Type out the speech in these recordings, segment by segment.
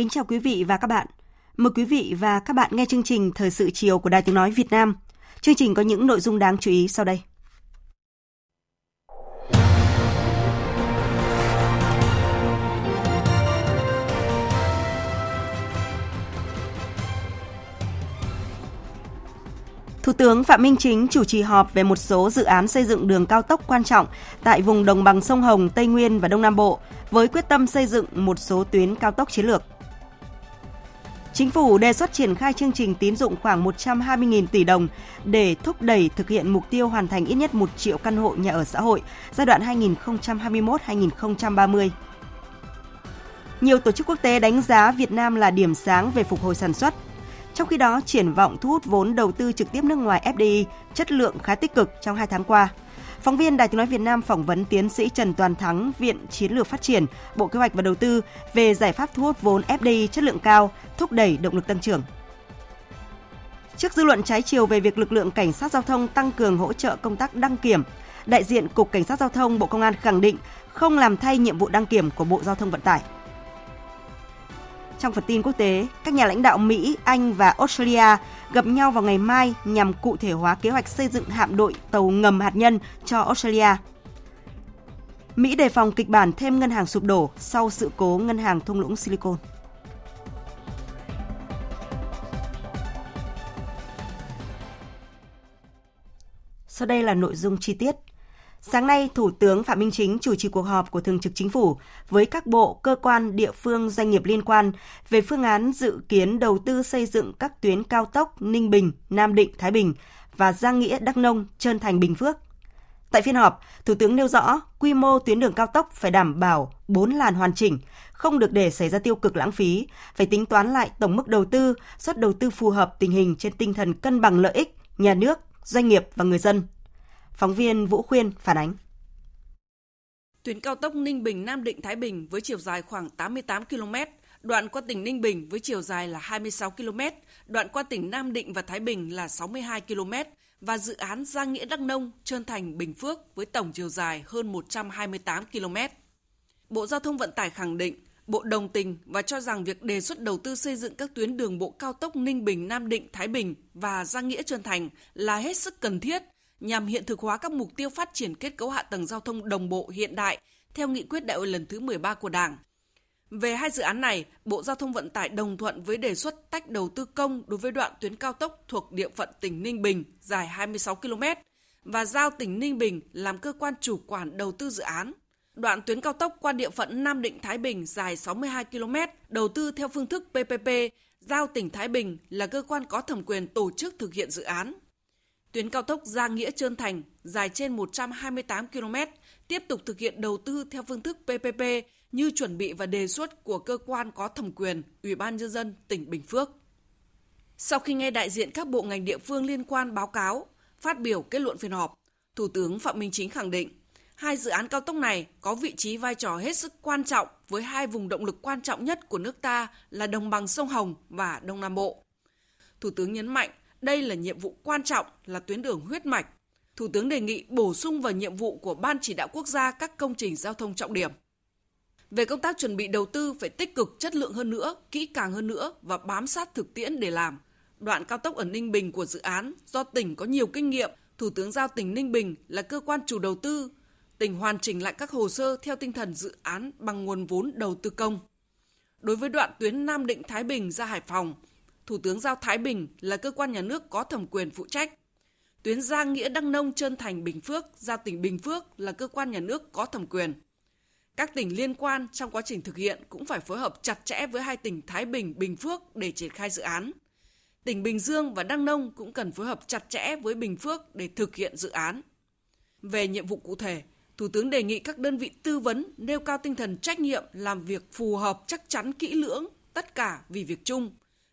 Kính chào quý vị và các bạn. Mời quý vị và các bạn nghe chương trình Thời sự chiều của Đài Tiếng Nói Việt Nam. Chương trình có những nội dung đáng chú ý sau đây. Thủ tướng Phạm Minh Chính chủ trì họp về một số dự án xây dựng đường cao tốc quan trọng tại vùng đồng bằng sông Hồng, Tây Nguyên và Đông Nam Bộ với quyết tâm xây dựng một số tuyến cao tốc chiến lược. Chính phủ đề xuất triển khai chương trình tín dụng khoảng 120.000 tỷ đồng để thúc đẩy thực hiện mục tiêu hoàn thành ít nhất 1 triệu căn hộ nhà ở xã hội giai đoạn 2021-2030. Nhiều tổ chức quốc tế đánh giá Việt Nam là điểm sáng về phục hồi sản xuất. Trong khi đó, triển vọng thu hút vốn đầu tư trực tiếp nước ngoài FDI chất lượng khá tích cực trong 2 tháng qua. Phóng viên Đài Tiếng nói Việt Nam phỏng vấn tiến sĩ Trần Toàn Thắng, Viện Chiến lược Phát triển, Bộ Kế hoạch và Đầu tư về giải pháp thu hút vốn FDI chất lượng cao, thúc đẩy động lực tăng trưởng. Trước dư luận trái chiều về việc lực lượng cảnh sát giao thông tăng cường hỗ trợ công tác đăng kiểm, đại diện Cục Cảnh sát giao thông Bộ Công an khẳng định không làm thay nhiệm vụ đăng kiểm của Bộ Giao thông Vận tải. Trong phần tin quốc tế, các nhà lãnh đạo Mỹ, Anh và Australia gặp nhau vào ngày mai nhằm cụ thể hóa kế hoạch xây dựng hạm đội tàu ngầm hạt nhân cho Australia. Mỹ đề phòng kịch bản thêm ngân hàng sụp đổ sau sự cố ngân hàng thung lũng Silicon. Sau đây là nội dung chi tiết. Sáng nay, Thủ tướng Phạm Minh Chính chủ trì cuộc họp của Thường trực Chính phủ với các bộ, cơ quan, địa phương, doanh nghiệp liên quan về phương án dự kiến đầu tư xây dựng các tuyến cao tốc Ninh Bình, Nam Định, Thái Bình và Giang Nghĩa, Đắk Nông, Trơn Thành, Bình Phước. Tại phiên họp, Thủ tướng nêu rõ quy mô tuyến đường cao tốc phải đảm bảo 4 làn hoàn chỉnh, không được để xảy ra tiêu cực lãng phí, phải tính toán lại tổng mức đầu tư, suất đầu tư phù hợp tình hình trên tinh thần cân bằng lợi ích, nhà nước, doanh nghiệp và người dân, Phóng viên Vũ Khuyên phản ánh. Tuyến cao tốc Ninh Bình Nam Định Thái Bình với chiều dài khoảng 88 km, đoạn qua tỉnh Ninh Bình với chiều dài là 26 km, đoạn qua tỉnh Nam Định và Thái Bình là 62 km và dự án Giang Nghĩa Đắk Nông, Trơn Thành, Bình Phước với tổng chiều dài hơn 128 km. Bộ Giao thông Vận tải khẳng định Bộ đồng tình và cho rằng việc đề xuất đầu tư xây dựng các tuyến đường bộ cao tốc Ninh Bình, Nam Định, Thái Bình và Giang Nghĩa Trơn Thành là hết sức cần thiết nhằm hiện thực hóa các mục tiêu phát triển kết cấu hạ tầng giao thông đồng bộ hiện đại theo nghị quyết đại hội lần thứ 13 của Đảng. Về hai dự án này, Bộ Giao thông Vận tải đồng thuận với đề xuất tách đầu tư công đối với đoạn tuyến cao tốc thuộc địa phận tỉnh Ninh Bình dài 26 km và giao tỉnh Ninh Bình làm cơ quan chủ quản đầu tư dự án. Đoạn tuyến cao tốc qua địa phận Nam Định Thái Bình dài 62 km, đầu tư theo phương thức PPP, giao tỉnh Thái Bình là cơ quan có thẩm quyền tổ chức thực hiện dự án. Tuyến cao tốc Giang Nghĩa Trơn Thành dài trên 128 km tiếp tục thực hiện đầu tư theo phương thức PPP như chuẩn bị và đề xuất của cơ quan có thẩm quyền Ủy ban nhân dân tỉnh Bình Phước. Sau khi nghe đại diện các bộ ngành địa phương liên quan báo cáo, phát biểu kết luận phiên họp, Thủ tướng Phạm Minh Chính khẳng định hai dự án cao tốc này có vị trí vai trò hết sức quan trọng với hai vùng động lực quan trọng nhất của nước ta là đồng bằng sông Hồng và Đông Nam Bộ. Thủ tướng nhấn mạnh đây là nhiệm vụ quan trọng, là tuyến đường huyết mạch. Thủ tướng đề nghị bổ sung vào nhiệm vụ của Ban chỉ đạo quốc gia các công trình giao thông trọng điểm. Về công tác chuẩn bị đầu tư phải tích cực chất lượng hơn nữa, kỹ càng hơn nữa và bám sát thực tiễn để làm. Đoạn cao tốc ở Ninh Bình của dự án do tỉnh có nhiều kinh nghiệm, Thủ tướng giao tỉnh Ninh Bình là cơ quan chủ đầu tư. Tỉnh hoàn chỉnh lại các hồ sơ theo tinh thần dự án bằng nguồn vốn đầu tư công. Đối với đoạn tuyến Nam Định Thái Bình ra Hải Phòng, Thủ tướng giao Thái Bình là cơ quan nhà nước có thẩm quyền phụ trách. Tuyến Giang Nghĩa Đăng Nông Trơn Thành Bình Phước giao tỉnh Bình Phước là cơ quan nhà nước có thẩm quyền. Các tỉnh liên quan trong quá trình thực hiện cũng phải phối hợp chặt chẽ với hai tỉnh Thái Bình, Bình Phước để triển khai dự án. Tỉnh Bình Dương và Đăng Nông cũng cần phối hợp chặt chẽ với Bình Phước để thực hiện dự án. Về nhiệm vụ cụ thể, Thủ tướng đề nghị các đơn vị tư vấn nêu cao tinh thần trách nhiệm làm việc phù hợp chắc chắn kỹ lưỡng, tất cả vì việc chung,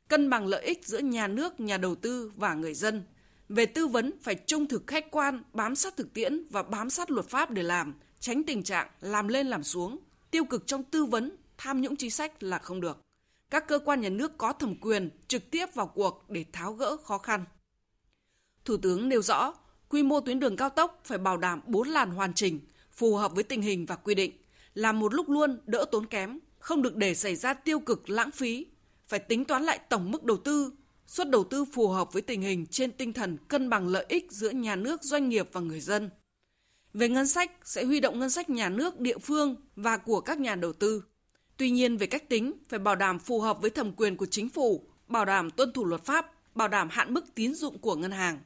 cân bằng lợi ích giữa nhà nước, nhà đầu tư và người dân. Về tư vấn phải trung thực khách quan, bám sát thực tiễn và bám sát luật pháp để làm, tránh tình trạng làm lên làm xuống, tiêu cực trong tư vấn, tham nhũng chính sách là không được. Các cơ quan nhà nước có thẩm quyền trực tiếp vào cuộc để tháo gỡ khó khăn. Thủ tướng nêu rõ, quy mô tuyến đường cao tốc phải bảo đảm 4 làn hoàn chỉnh, phù hợp với tình hình và quy định, làm một lúc luôn đỡ tốn kém, không được để xảy ra tiêu cực lãng phí, phải tính toán lại tổng mức đầu tư, suất đầu tư phù hợp với tình hình trên tinh thần cân bằng lợi ích giữa nhà nước, doanh nghiệp và người dân. Về ngân sách sẽ huy động ngân sách nhà nước, địa phương và của các nhà đầu tư. Tuy nhiên về cách tính phải bảo đảm phù hợp với thẩm quyền của chính phủ, bảo đảm tuân thủ luật pháp, bảo đảm hạn mức tín dụng của ngân hàng.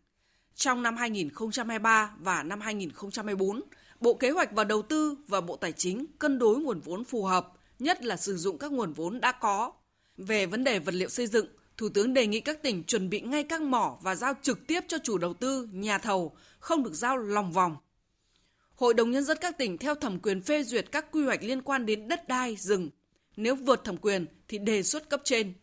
Trong năm 2023 và năm 2024, Bộ Kế hoạch và Đầu tư và Bộ Tài chính cân đối nguồn vốn phù hợp, nhất là sử dụng các nguồn vốn đã có. Về vấn đề vật liệu xây dựng, Thủ tướng đề nghị các tỉnh chuẩn bị ngay các mỏ và giao trực tiếp cho chủ đầu tư, nhà thầu, không được giao lòng vòng. Hội đồng Nhân dân các tỉnh theo thẩm quyền phê duyệt các quy hoạch liên quan đến đất đai, rừng. Nếu vượt thẩm quyền thì đề xuất cấp trên.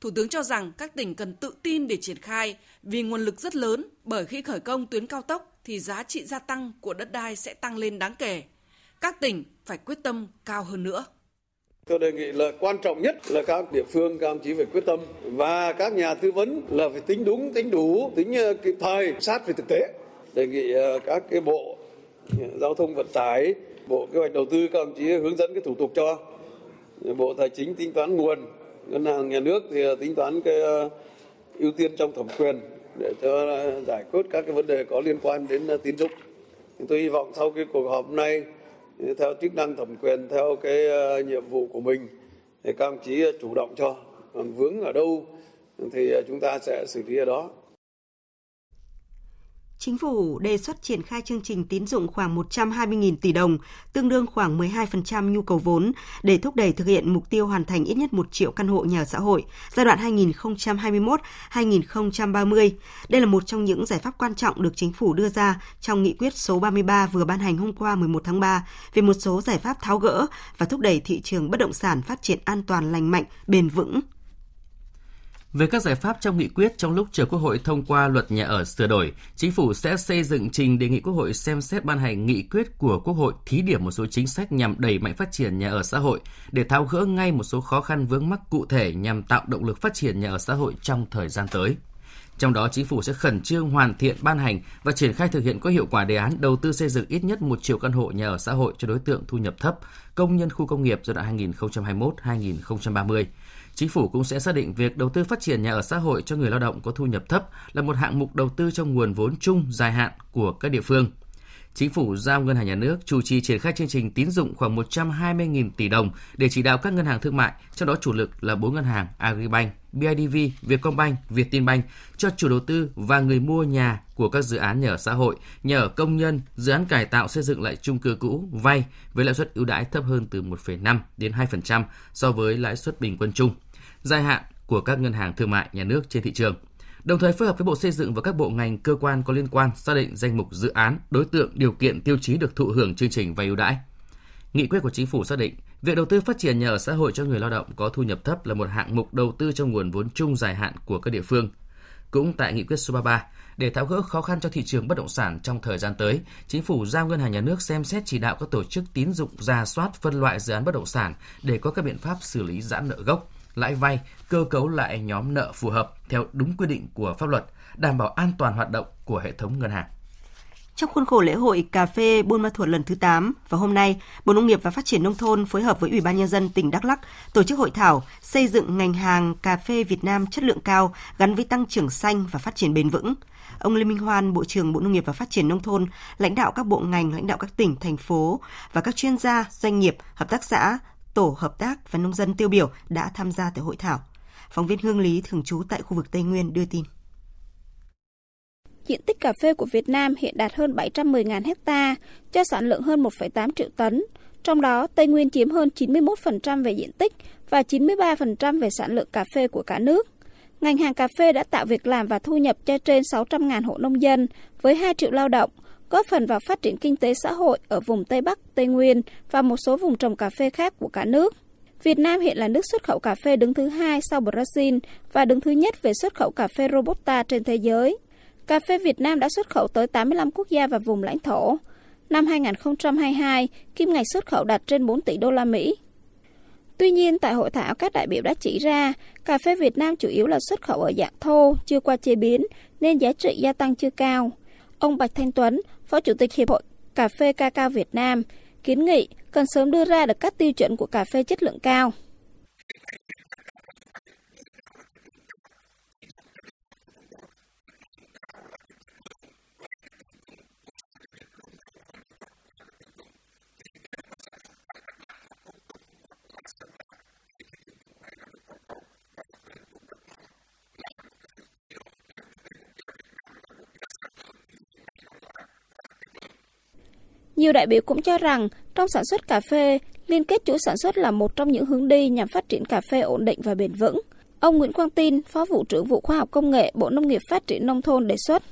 Thủ tướng cho rằng các tỉnh cần tự tin để triển khai vì nguồn lực rất lớn bởi khi khởi công tuyến cao tốc thì giá trị gia tăng của đất đai sẽ tăng lên đáng kể. Các tỉnh phải quyết tâm cao hơn nữa. Tôi đề nghị là quan trọng nhất là các địa phương các ông chí phải quyết tâm và các nhà tư vấn là phải tính đúng, tính đủ, tính ờ, kịp thời, sát về thực tế. Đề nghị ờ, các cái bộ ờ, giao thông vận tải, bộ kế hoạch đầu tư các ông chí hướng dẫn cái thủ tục cho. Bộ Tài chính tính toán nguồn, ngân hàng nhà nước thì tính toán cái ưu tiên trong thẩm quyền để cho giải quyết các cái vấn đề có liên quan đến tín dụng. Tôi hy vọng sau cái cuộc họp này theo chức năng thẩm quyền, theo cái ờ, nhiệm vụ của mình, thì các ông chí ờ, chủ động cho, còn vướng ở đâu, thì ờ, chúng ta sẽ xử lý ở đó. Chính phủ đề xuất triển khai chương trình tín dụng khoảng 120.000 tỷ đồng, tương đương khoảng 12% nhu cầu vốn để thúc đẩy thực hiện mục tiêu hoàn thành ít nhất 1 triệu căn hộ nhà ở xã hội giai đoạn 2021-2030. Đây là một trong những giải pháp quan trọng được chính phủ đưa ra trong nghị quyết số 33 vừa ban hành hôm qua 11 tháng 3 về một số giải pháp tháo gỡ và thúc đẩy thị trường bất động sản phát triển an toàn lành mạnh, bền vững, về các giải pháp trong nghị quyết trong lúc chờ Quốc hội thông qua luật nhà ở sửa đổi, Chính phủ sẽ xây dựng trình đề nghị Quốc hội xem xét ban hành nghị quyết của Quốc hội thí điểm một số chính sách nhằm đẩy mạnh phát triển nhà ở xã hội để tháo gỡ ngay một số khó khăn vướng mắc cụ thể nhằm tạo động lực phát triển nhà ở xã hội trong thời gian tới. Trong đó, chính phủ sẽ khẩn trương hoàn thiện ban hành và triển khai thực hiện có hiệu quả đề án đầu tư xây dựng ít nhất một triệu căn hộ nhà ở xã hội cho đối tượng thu nhập thấp, công nhân khu công nghiệp giai đoạn 2021-2030 Chính phủ cũng sẽ xác định việc đầu tư phát triển nhà ở xã hội cho người lao động có thu nhập thấp là một hạng mục đầu tư trong nguồn vốn chung dài hạn của các địa phương. Chính phủ giao Ngân hàng Nhà nước chủ trì triển khai chương trình tín dụng khoảng 120.000 tỷ đồng để chỉ đạo các ngân hàng thương mại, trong đó chủ lực là bốn ngân hàng Agribank, BIDV, Vietcombank, Vietinbank cho chủ đầu tư và người mua nhà của các dự án nhà ở xã hội, nhà ở công nhân, dự án cải tạo xây dựng lại chung cư cũ vay với lãi suất ưu đãi thấp hơn từ 1,5 đến 2% so với lãi suất bình quân chung dài hạn của các ngân hàng thương mại nhà nước trên thị trường. Đồng thời phối hợp với Bộ Xây dựng và các bộ ngành cơ quan có liên quan xác định danh mục dự án, đối tượng, điều kiện, tiêu chí được thụ hưởng chương trình vay ưu đãi. Nghị quyết của chính phủ xác định việc đầu tư phát triển nhà ở xã hội cho người lao động có thu nhập thấp là một hạng mục đầu tư trong nguồn vốn chung dài hạn của các địa phương. Cũng tại nghị quyết số 33, để tháo gỡ khó khăn cho thị trường bất động sản trong thời gian tới, chính phủ giao ngân hàng nhà nước xem xét chỉ đạo các tổ chức tín dụng ra soát phân loại dự án bất động sản để có các biện pháp xử lý giãn nợ gốc lãi vay, cơ cấu lại nhóm nợ phù hợp theo đúng quy định của pháp luật, đảm bảo an toàn hoạt động của hệ thống ngân hàng. Trong khuôn khổ lễ hội cà phê Buôn Ma Thuột lần thứ 8 và hôm nay, Bộ Nông nghiệp và Phát triển nông thôn phối hợp với Ủy ban nhân dân tỉnh Đắk Lắk tổ chức hội thảo xây dựng ngành hàng cà phê Việt Nam chất lượng cao gắn với tăng trưởng xanh và phát triển bền vững. Ông Lê Minh Hoan, Bộ trưởng Bộ Nông nghiệp và Phát triển nông thôn, lãnh đạo các bộ ngành, lãnh đạo các tỉnh, thành phố và các chuyên gia, doanh nghiệp, hợp tác xã tổ hợp tác và nông dân tiêu biểu đã tham gia tại hội thảo. Phóng viên Hương Lý thường trú tại khu vực Tây Nguyên đưa tin. Diện tích cà phê của Việt Nam hiện đạt hơn 710.000 hecta, cho sản lượng hơn 1,8 triệu tấn. Trong đó, Tây Nguyên chiếm hơn 91% về diện tích và 93% về sản lượng cà phê của cả nước. Ngành hàng cà phê đã tạo việc làm và thu nhập cho trên 600.000 hộ nông dân với 2 triệu lao động, góp phần vào phát triển kinh tế xã hội ở vùng Tây Bắc, Tây Nguyên và một số vùng trồng cà phê khác của cả nước. Việt Nam hiện là nước xuất khẩu cà phê đứng thứ hai sau Brazil và đứng thứ nhất về xuất khẩu cà phê Robusta trên thế giới. Cà phê Việt Nam đã xuất khẩu tới 85 quốc gia và vùng lãnh thổ. Năm 2022, kim ngạch xuất khẩu đạt trên 4 tỷ đô la Mỹ. Tuy nhiên, tại hội thảo các đại biểu đã chỉ ra, cà phê Việt Nam chủ yếu là xuất khẩu ở dạng thô, chưa qua chế biến, nên giá trị gia tăng chưa cao. Ông Bạch Thanh Tuấn, Phó Chủ tịch Hiệp hội Cà phê Cacao Việt Nam, kiến nghị cần sớm đưa ra được các tiêu chuẩn của cà phê chất lượng cao. Nhiều đại biểu cũng cho rằng trong sản xuất cà phê, liên kết chuỗi sản xuất là một trong những hướng đi nhằm phát triển cà phê ổn định và bền vững. Ông Nguyễn Quang Tin, Phó vụ trưởng vụ Khoa học Công nghệ, Bộ Nông nghiệp Phát triển Nông thôn đề xuất.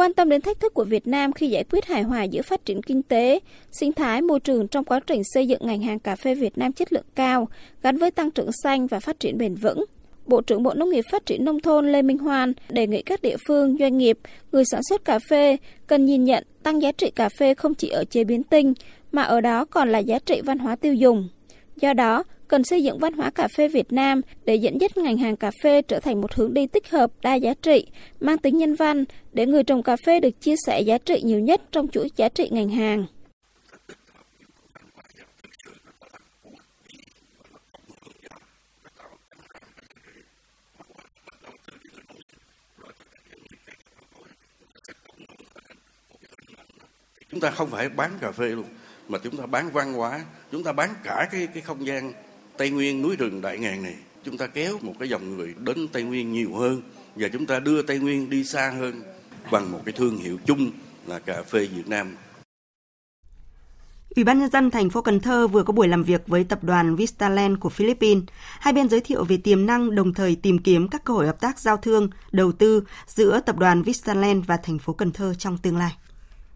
quan tâm đến thách thức của Việt Nam khi giải quyết hài hòa giữa phát triển kinh tế, sinh thái, môi trường trong quá trình xây dựng ngành hàng cà phê Việt Nam chất lượng cao, gắn với tăng trưởng xanh và phát triển bền vững. Bộ trưởng Bộ Nông nghiệp Phát triển Nông thôn Lê Minh Hoan đề nghị các địa phương, doanh nghiệp, người sản xuất cà phê cần nhìn nhận tăng giá trị cà phê không chỉ ở chế biến tinh, mà ở đó còn là giá trị văn hóa tiêu dùng. Do đó, cần xây dựng văn hóa cà phê Việt Nam để dẫn dắt ngành hàng cà phê trở thành một hướng đi tích hợp đa giá trị, mang tính nhân văn để người trồng cà phê được chia sẻ giá trị nhiều nhất trong chuỗi giá trị ngành hàng. chúng ta không phải bán cà phê luôn mà chúng ta bán văn hóa chúng ta bán cả cái cái không gian Tây Nguyên núi rừng đại ngàn này chúng ta kéo một cái dòng người đến Tây Nguyên nhiều hơn và chúng ta đưa Tây Nguyên đi xa hơn bằng một cái thương hiệu chung là cà phê Việt Nam. Ủy ban nhân dân thành phố Cần Thơ vừa có buổi làm việc với tập đoàn Vistaland của Philippines. Hai bên giới thiệu về tiềm năng đồng thời tìm kiếm các cơ hội hợp tác giao thương, đầu tư giữa tập đoàn Vistaland và thành phố Cần Thơ trong tương lai.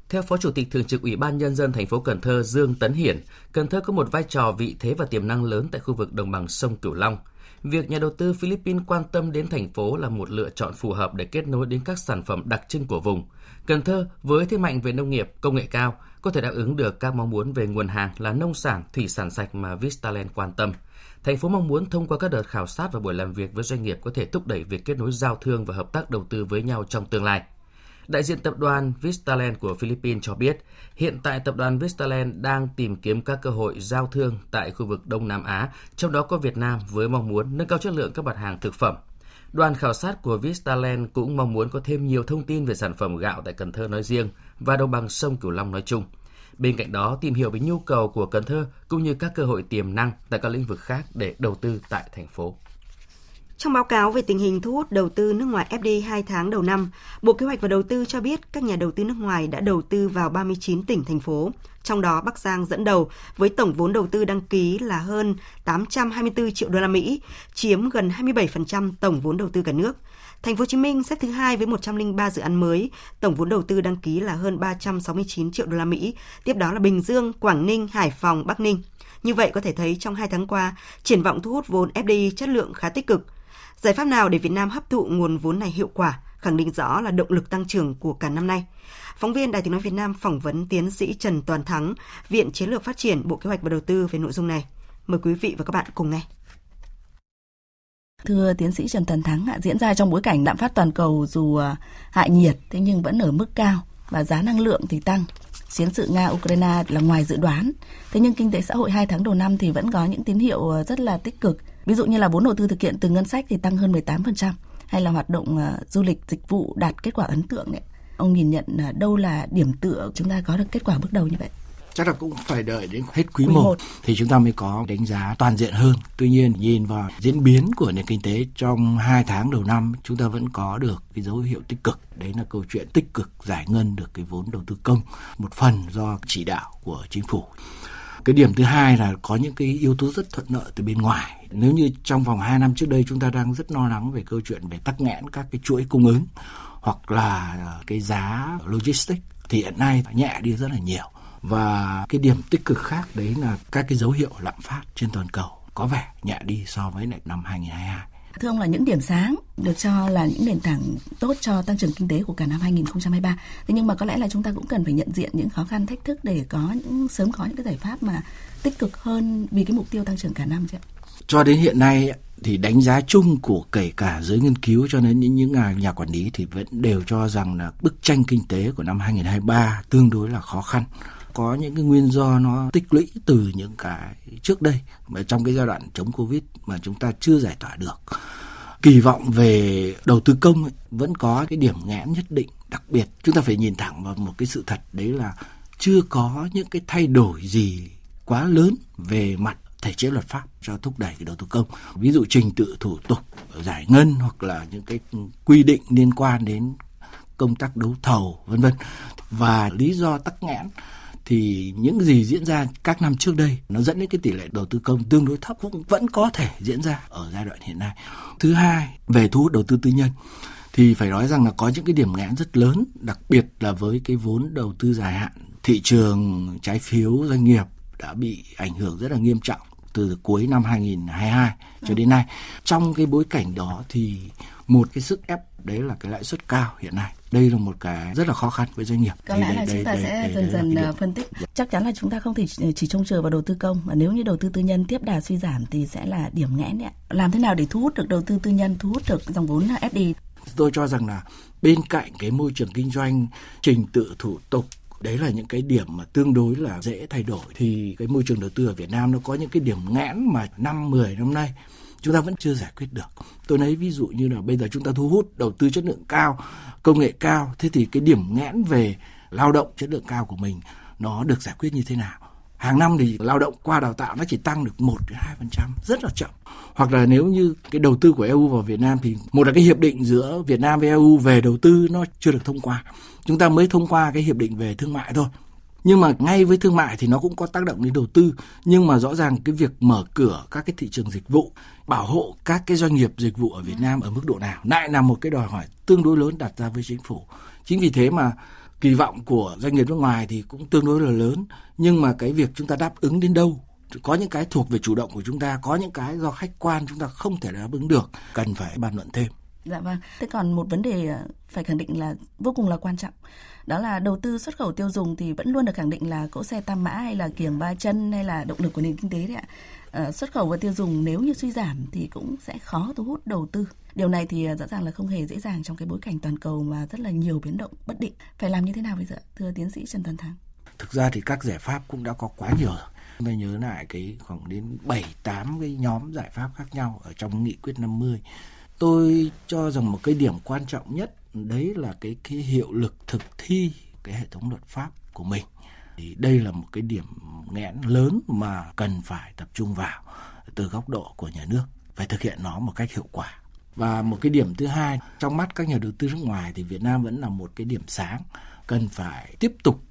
Theo Phó Chủ tịch Thường trực Ủy ban Nhân dân thành phố Cần Thơ Dương Tấn Hiển, Cần Thơ có một vai trò vị thế và tiềm năng lớn tại khu vực đồng bằng sông Cửu Long. Việc nhà đầu tư Philippines quan tâm đến thành phố là một lựa chọn phù hợp để kết nối đến các sản phẩm đặc trưng của vùng. Cần Thơ với thế mạnh về nông nghiệp, công nghệ cao có thể đáp ứng được các mong muốn về nguồn hàng là nông sản, thủy sản sạch mà Vistaland quan tâm. Thành phố mong muốn thông qua các đợt khảo sát và buổi làm việc với doanh nghiệp có thể thúc đẩy việc kết nối giao thương và hợp tác đầu tư với nhau trong tương lai. Đại diện tập đoàn Vistaland của Philippines cho biết, hiện tại tập đoàn Vistaland đang tìm kiếm các cơ hội giao thương tại khu vực Đông Nam Á, trong đó có Việt Nam với mong muốn nâng cao chất lượng các mặt hàng thực phẩm. Đoàn khảo sát của Vistaland cũng mong muốn có thêm nhiều thông tin về sản phẩm gạo tại Cần Thơ nói riêng và đồng bằng sông Cửu Long nói chung. Bên cạnh đó, tìm hiểu về nhu cầu của Cần Thơ cũng như các cơ hội tiềm năng tại các lĩnh vực khác để đầu tư tại thành phố. Trong báo cáo về tình hình thu hút đầu tư nước ngoài FDI 2 tháng đầu năm, Bộ Kế hoạch và Đầu tư cho biết các nhà đầu tư nước ngoài đã đầu tư vào 39 tỉnh, thành phố. Trong đó Bắc Giang dẫn đầu với tổng vốn đầu tư đăng ký là hơn 824 triệu đô la Mỹ, chiếm gần 27% tổng vốn đầu tư cả nước. Thành phố Hồ Chí Minh xếp thứ hai với 103 dự án mới, tổng vốn đầu tư đăng ký là hơn 369 triệu đô la Mỹ. Tiếp đó là Bình Dương, Quảng Ninh, Hải Phòng, Bắc Ninh. Như vậy có thể thấy trong hai tháng qua, triển vọng thu hút vốn FDI chất lượng khá tích cực. Giải pháp nào để Việt Nam hấp thụ nguồn vốn này hiệu quả, khẳng định rõ là động lực tăng trưởng của cả năm nay. Phóng viên Đài tiếng nói Việt Nam phỏng vấn tiến sĩ Trần Toàn Thắng, Viện Chiến lược Phát triển Bộ Kế hoạch và Đầu tư về nội dung này. Mời quý vị và các bạn cùng nghe. Thưa tiến sĩ Trần Toàn Thắng, diễn ra trong bối cảnh lạm phát toàn cầu dù à, hạ nhiệt thế nhưng vẫn ở mức cao và giá năng lượng thì tăng. Chiến sự Nga-Ukraine là ngoài dự đoán. Thế nhưng kinh tế xã hội hai tháng đầu năm thì vẫn có những tín hiệu à, rất là tích cực Ví dụ như là vốn đầu tư thực hiện từ ngân sách thì tăng hơn 18%. hay là hoạt động uh, du lịch dịch vụ đạt kết quả ấn tượng đấy. Ông nhìn nhận uh, đâu là điểm tựa chúng ta có được kết quả bước đầu như vậy? chắc là cũng phải đợi đến hết quý, quý 1, 1 thì chúng ta mới có đánh giá toàn diện hơn. Tuy nhiên nhìn vào diễn biến của nền kinh tế trong hai tháng đầu năm chúng ta vẫn có được cái dấu hiệu tích cực. Đấy là câu chuyện tích cực giải ngân được cái vốn đầu tư công một phần do chỉ đạo của chính phủ. Cái điểm thứ hai là có những cái yếu tố rất thuận lợi từ bên ngoài. Nếu như trong vòng 2 năm trước đây chúng ta đang rất lo lắng về câu chuyện về tắc nghẽn các cái chuỗi cung ứng hoặc là ờ, cái giá logistics thì hiện nay nhẹ đi rất là nhiều và cái điểm tích cực khác đấy là các cái dấu hiệu lạm phát trên toàn cầu có vẻ nhẹ đi so với lại năm 2022. Thưa ông là những điểm sáng được cho là những nền tảng tốt cho tăng trưởng kinh tế của cả năm 2023. Thế nhưng mà có lẽ là chúng ta cũng cần phải nhận diện những khó khăn thách thức để có những, sớm có những cái giải pháp mà tích cực hơn vì cái mục tiêu tăng trưởng cả năm chứ ạ? Cho đến hiện nay thì đánh giá chung của kể cả giới nghiên cứu cho đến những những à, nhà quản lý thì vẫn đều cho rằng là bức tranh kinh tế của năm 2023 tương đối là khó khăn. Có những cái nguyên do nó tích lũy từ những cái trước đây mà trong cái giai đoạn chống covid mà chúng ta chưa giải tỏa được. Kỳ vọng về đầu tư công ấy, vẫn có cái điểm nghẽn nhất định đặc biệt. Chúng ta phải nhìn thẳng vào một cái sự thật đấy là chưa có những cái thay đổi gì quá lớn về mặt thể chế luật pháp cho thúc đẩy cái đầu tư công. Ví dụ trình tự thủ tục giải ngân hoặc là những cái quy định liên quan đến công tác đấu thầu vân vân. Và lý do tắc nghẽn thì những gì diễn ra các năm trước đây nó dẫn đến cái tỷ lệ đầu tư công tương đối thấp cũng vẫn có thể diễn ra ở giai đoạn hiện nay. Thứ hai, về thu hút đầu tư tư nhân thì phải nói rằng là có những cái điểm nghẽn rất lớn, đặc biệt là với cái vốn đầu tư dài hạn, thị trường trái phiếu doanh nghiệp đã bị ảnh hưởng rất là nghiêm trọng từ cuối năm 2022 cho đến nay. Trong cái bối cảnh đó thì một cái sức ép đấy là cái lãi suất cao hiện nay. Đây là một cái rất là khó khăn với doanh nghiệp. Có lẽ là chúng ta sẽ dần dần ờ, phân tích. Chắc chắn là chúng ta không thể chỉ trông chờ vào đầu tư công mà nếu như đầu tư tư nhân tiếp đà suy giảm thì sẽ là điểm nghẽn đấy làm thế nào để thu hút được đầu tư tư nhân thu hút được dòng vốn FDI tôi cho rằng là bên cạnh cái môi trường kinh doanh trình tự thủ tục đấy là những cái điểm mà tương đối là dễ thay đổi. Thì cái môi trường đầu tư ở Việt Nam nó có những cái điểm nghẽn mà năm 10 năm nay chúng ta vẫn chưa giải quyết được. Tôi lấy ví dụ như là bây giờ chúng ta thu hút đầu tư chất lượng cao, công nghệ cao, thế thì cái điểm nghẽn về lao động chất lượng cao của mình nó được giải quyết như thế nào? Hàng năm thì lao động qua đào tạo nó chỉ tăng được 1 đến 2% rất là chậm. Hoặc là nếu như cái đầu tư của EU vào Việt Nam thì một là cái hiệp định giữa Việt Nam với EU về đầu tư nó chưa được thông qua. Chúng ta mới thông qua cái hiệp định về thương mại thôi nhưng mà ngay với thương mại thì nó cũng có tác động đến đầu tư nhưng mà rõ ràng cái việc mở cửa các cái thị trường dịch vụ, bảo hộ các cái doanh nghiệp dịch vụ ở Việt Nam ở mức độ nào, lại là một cái đòi hỏi tương đối lớn đặt ra với chính phủ chính vì thế mà kỳ vọng của doanh nghiệp nước ngoài thì cũng tương đối là lớn nhưng mà cái việc chúng ta đáp ứng đến đâu, có những cái thuộc về chủ động của chúng ta, có những cái do khách quan chúng ta không thể đáp ứng được, cần phải bàn luận thêm Dạ vâng. Thế còn một vấn đề ờ, phải khẳng định là vô cùng là quan trọng. Đó là đầu tư xuất khẩu tiêu dùng thì vẫn luôn được khẳng định là cỗ xe tam mã hay là kiềng ba chân hay là động lực của nền kinh tế đấy ạ. Ờ, xuất khẩu và tiêu dùng nếu như suy giảm thì cũng sẽ khó thu hút đầu tư. Điều này thì ờ, rõ ràng là không hề dễ dàng trong cái bối cảnh toàn cầu mà rất là nhiều biến động bất định. Phải làm như thế nào bây giờ, thưa tiến sĩ Trần Toàn Thắng? Thực ra thì các giải pháp cũng đã có quá nhiều rồi. Tôi nhớ lại cái khoảng đến 7 8 cái nhóm giải pháp khác nhau ở trong nghị quyết 50 tôi cho rằng một cái điểm quan trọng nhất đấy là cái cái hiệu lực thực thi cái hệ thống luật pháp của mình thì đây là một cái điểm nghẽn lớn mà cần phải tập trung vào từ góc độ của nhà nước, phải thực hiện nó một cách hiệu quả. Và một cái điểm thứ hai, trong mắt các nhà đầu tư nước ngoài thì Việt Nam vẫn là một cái điểm sáng, cần phải tiếp tục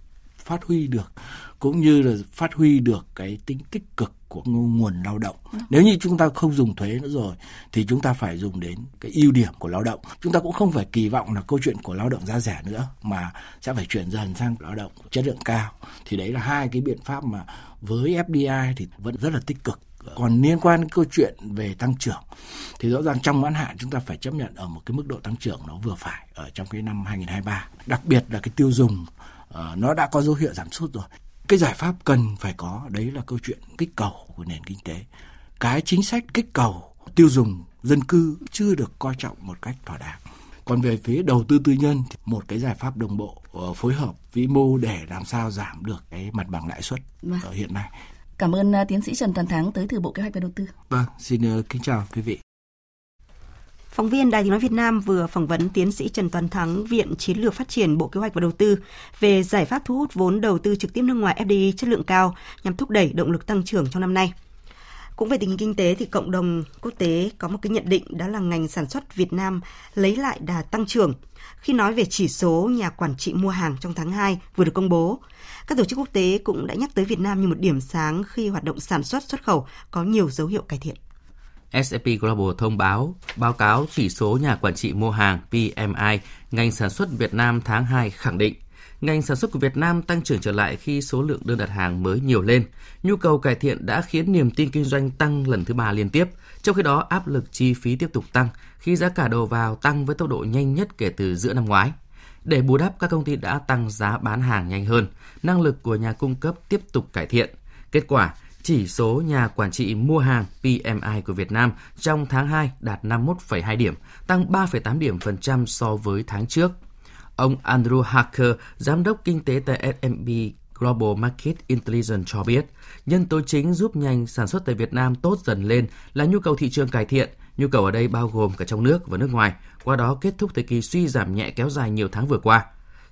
phát huy được cũng như là phát huy được cái tính tích cực của nguồn lao động. Nếu như chúng ta không dùng thuế nữa rồi thì chúng ta phải dùng đến cái ưu điểm của lao động. Chúng ta cũng không phải kỳ vọng là câu chuyện của lao động giá rẻ nữa mà sẽ phải chuyển dần sang lao động chất lượng cao. Thì đấy là hai cái biện pháp mà với FDI thì vẫn rất là tích cực còn liên quan đến câu chuyện về tăng trưởng thì rõ ràng trong ngắn hạn chúng ta phải chấp nhận ở một cái mức độ tăng trưởng nó vừa phải ở trong cái năm 2023 đặc biệt là cái tiêu dùng uh, nó đã có dấu hiệu giảm sút rồi cái giải pháp cần phải có đấy là câu chuyện kích cầu của nền kinh tế cái chính sách kích cầu tiêu dùng dân cư chưa được coi trọng một cách thỏa đáng còn về phía đầu tư tư nhân thì một cái giải pháp đồng bộ uh, phối hợp vĩ mô để làm sao giảm được cái mặt bằng lãi suất vâng. ở hiện nay Cảm ơn uh, tiến sĩ Trần Toàn Thắng tới từ Bộ Kế hoạch và Đầu tư. Vâng, xin kính chào quý vị. Phóng viên Đài tiếng nói Việt Nam vừa phỏng vấn tiến sĩ Trần Toàn Thắng, Viện Chiến lược Phát triển Bộ Kế hoạch và Đầu tư về giải pháp thu hút vốn đầu tư trực tiếp nước ngoài FDI chất lượng cao nhằm thúc đẩy động lực tăng trưởng trong năm nay. Cũng về tình hình kinh tế thì cộng đồng quốc tế có một cái nhận định đó là ngành sản xuất Việt Nam lấy lại đà tăng trưởng. Khi nói về chỉ số nhà quản trị mua hàng trong tháng 2 vừa được công bố, các tổ chức quốc tế cũng đã nhắc tới Việt Nam như một điểm sáng khi hoạt động sản xuất xuất khẩu có nhiều dấu hiệu cải thiện. S&P Global thông báo báo cáo chỉ số nhà quản trị mua hàng PMI ngành sản xuất Việt Nam tháng 2 khẳng định ngành sản xuất của Việt Nam tăng trưởng trở lại khi số lượng đơn đặt hàng mới nhiều lên. Nhu cầu cải thiện đã khiến niềm tin kinh doanh tăng lần thứ ba liên tiếp. Trong khi đó, áp lực chi phí tiếp tục tăng khi giá cả đầu vào tăng với tốc độ nhanh nhất kể từ giữa năm ngoái. Để bù đắp, các công ty đã tăng giá bán hàng nhanh hơn, năng lực của nhà cung cấp tiếp tục cải thiện. Kết quả, chỉ số nhà quản trị mua hàng PMI của Việt Nam trong tháng 2 đạt 51,2 điểm, tăng 3,8 điểm phần trăm so với tháng trước. Ông Andrew Hacker, giám đốc kinh tế tại S&P Global Market Intelligence cho biết, nhân tố chính giúp nhanh sản xuất tại Việt Nam tốt dần lên là nhu cầu thị trường cải thiện. Nhu cầu ở đây bao gồm cả trong nước và nước ngoài, qua đó kết thúc thời kỳ suy giảm nhẹ kéo dài nhiều tháng vừa qua.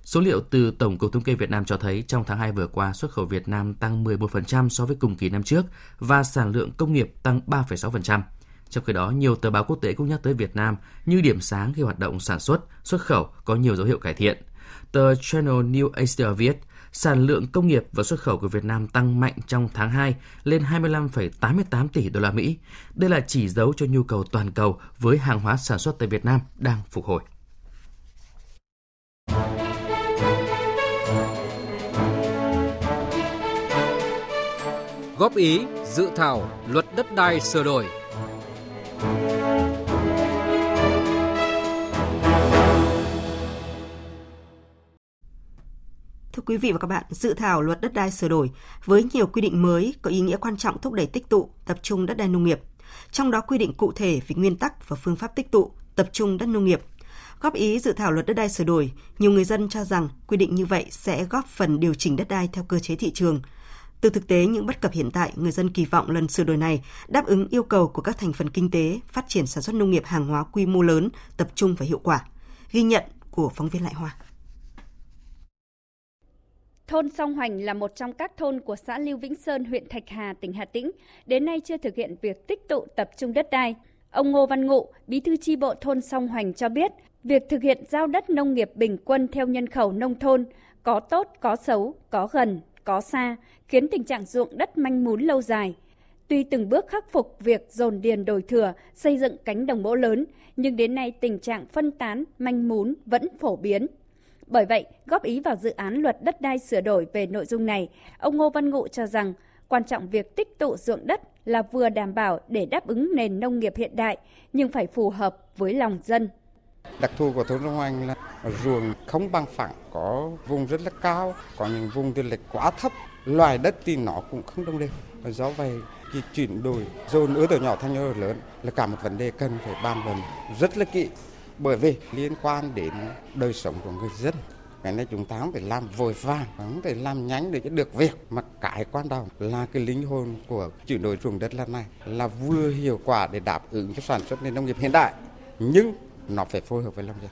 Số liệu từ Tổng cục Thống kê Việt Nam cho thấy trong tháng 2 vừa qua, xuất khẩu Việt Nam tăng 11% so với cùng kỳ năm trước và sản lượng công nghiệp tăng 3,6%. Trong khi đó, nhiều tờ báo quốc tế cũng nhắc tới Việt Nam như điểm sáng khi hoạt động sản xuất, xuất khẩu có nhiều dấu hiệu cải thiện. Tờ Channel New Asia viết, sản lượng công nghiệp và xuất khẩu của Việt Nam tăng mạnh trong tháng 2 lên 25,88 tỷ đô la Mỹ. Đây là chỉ dấu cho nhu cầu toàn cầu với hàng hóa sản xuất tại Việt Nam đang phục hồi. Góp ý dự thảo luật đất đai sửa đổi Thưa quý vị và các bạn, dự thảo luật đất đai sửa đổi với nhiều quy định mới có ý nghĩa quan trọng thúc đẩy tích tụ, tập trung đất đai nông nghiệp. Trong đó quy định cụ thể về nguyên tắc và phương pháp tích tụ, tập trung đất nông nghiệp. Góp ý dự thảo luật đất đai sửa đổi, nhiều người dân cho rằng quy định như vậy sẽ góp phần điều chỉnh đất đai theo cơ chế thị trường. Từ thực tế những bất cập hiện tại, người dân kỳ vọng lần sửa đổi này đáp ứng yêu cầu của các thành phần kinh tế, phát triển sản xuất nông nghiệp hàng hóa quy mô lớn, tập trung và hiệu quả. Ghi nhận của phóng viên Lại Hoa. Thôn Song Hoành là một trong các thôn của xã Lưu Vĩnh Sơn, huyện Thạch Hà, tỉnh Hà Tĩnh, đến nay chưa thực hiện việc tích tụ tập trung đất đai. Ông Ngô Văn Ngụ, bí thư chi bộ thôn Song Hoành cho biết, việc thực hiện giao đất nông nghiệp bình quân theo nhân khẩu nông thôn có tốt, có xấu, có gần, có xa, khiến tình trạng ruộng đất manh mún lâu dài. Tuy từng bước khắc phục việc dồn điền đổi thừa, xây dựng cánh đồng mẫu lớn, nhưng đến nay tình trạng phân tán, manh mún vẫn phổ biến. Bởi vậy, góp ý vào dự án luật đất đai sửa đổi về nội dung này, ông Ngô Văn Ngụ cho rằng quan trọng việc tích tụ ruộng đất là vừa đảm bảo để đáp ứng nền nông nghiệp hiện đại, nhưng phải phù hợp với lòng dân. Đặc thù của thôn Đông Anh là ruộng không bằng phẳng, có vùng rất là cao, có những vùng thì lại quá thấp, loài đất thì nó cũng không đông đều. Do vậy, cái chuyển đổi dồn ứa từ nhỏ thành ứa lớn là cả một vấn đề cần phải bàn luận rất là kỹ bởi vì liên quan đến đời sống của người dân cái này chúng ta không thể làm vội vàng không thể làm nhanh để cho được việc mà cái quan trọng là cái linh hồn của chuyển đổi ruộng đất lần này là vừa hiệu quả để đáp ứng cho sản xuất nền nông nghiệp hiện đại nhưng nó phải phối hợp với nông dân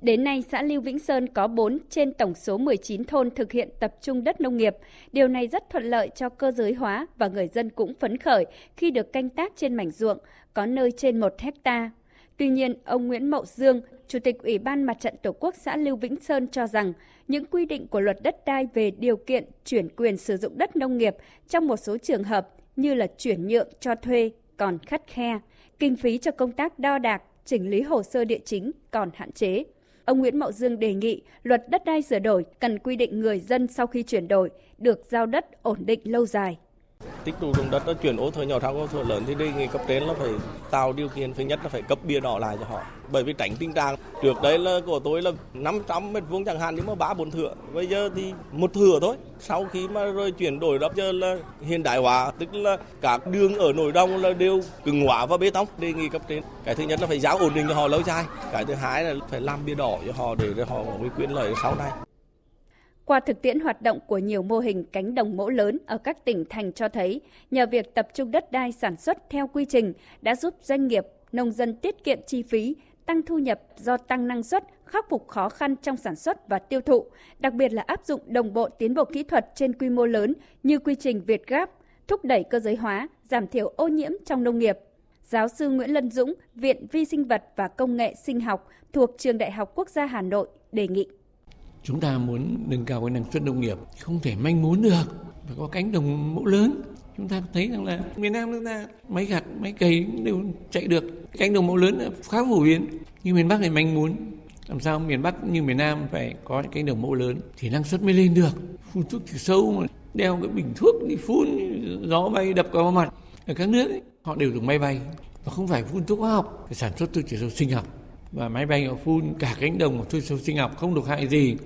Đến nay, xã Lưu Vĩnh Sơn có 4 trên tổng số 19 thôn thực hiện tập trung đất nông nghiệp. Điều này rất thuận lợi cho cơ giới hóa và người dân cũng phấn khởi khi được canh tác trên mảnh ruộng, có nơi trên 1 hecta. Tuy nhiên, ông Nguyễn Mậu Dương, Chủ tịch Ủy ban Mặt trận Tổ quốc xã Lưu Vĩnh Sơn cho rằng những quy định của luật đất đai về điều kiện chuyển quyền sử dụng đất nông nghiệp trong một số trường hợp như là chuyển nhượng cho thuê còn khắt khe, kinh phí cho công tác đo đạc, chỉnh lý hồ sơ địa chính còn hạn chế. Ông Nguyễn Mậu Dương đề nghị luật đất đai sửa đổi cần quy định người dân sau khi chuyển đổi được giao đất ổn định lâu dài tích tụ dùng đất nó chuyển ô thửa nhỏ sang ô thửa lớn, thì đề nghị cấp trên là phải tạo điều kiện thứ nhất là phải cấp bia đỏ lại cho họ. Bởi vì tránh tình trạng, trước đây là của tôi là 500 mét vuông chẳng hạn, nhưng mà ba bốn thửa. Bây giờ thì một thửa thôi. Sau khi mà rồi chuyển đổi đó giờ là hiện đại hóa, tức là các đường ở nội đồng là đều cứng hóa và bê tông, đề nghị cấp trên. Cái thứ nhất là phải giáo ổn định cho họ lâu dài. Cái thứ hai là phải làm bia đỏ cho họ để họ có quyền lợi sau này qua thực tiễn hoạt động của nhiều mô hình cánh đồng mẫu lớn ở các tỉnh thành cho thấy, nhờ việc tập trung đất đai sản xuất theo quy trình đã giúp doanh nghiệp nông dân tiết kiệm chi phí, tăng thu nhập do tăng năng suất, khắc phục khó khăn trong sản xuất và tiêu thụ, đặc biệt là áp dụng đồng bộ tiến bộ kỹ thuật trên quy mô lớn như quy trình Việt gáp, thúc đẩy cơ giới hóa, giảm thiểu ô nhiễm trong nông nghiệp. Giáo sư Nguyễn Lân Dũng, Viện Vi sinh vật và Công nghệ sinh học thuộc Trường Đại học Quốc gia Hà Nội đề nghị. Chúng ta muốn nâng cao cái năng suất nông nghiệp không thể manh muốn được, phải có cánh đồng mẫu lớn. Chúng ta thấy rằng là miền Nam chúng ta máy gặt, máy cày đều chạy được. Cánh đồng mẫu lớn là khá phổ biến. Nhưng miền Bắc thì manh muốn làm sao miền Bắc như miền Nam phải có những cánh đồng mẫu lớn thì năng suất mới lên được. Phun thuốc trừ sâu mà đeo cái bình thuốc đi phun gió bay đập vào mặt ở các nước ấy, họ đều dùng máy bay và không phải phun thuốc hóa học phải sản xuất thuốc trừ sâu sinh học và máy bay họ phun cả cánh đồng một thuốc sâu sinh học không độc hại gì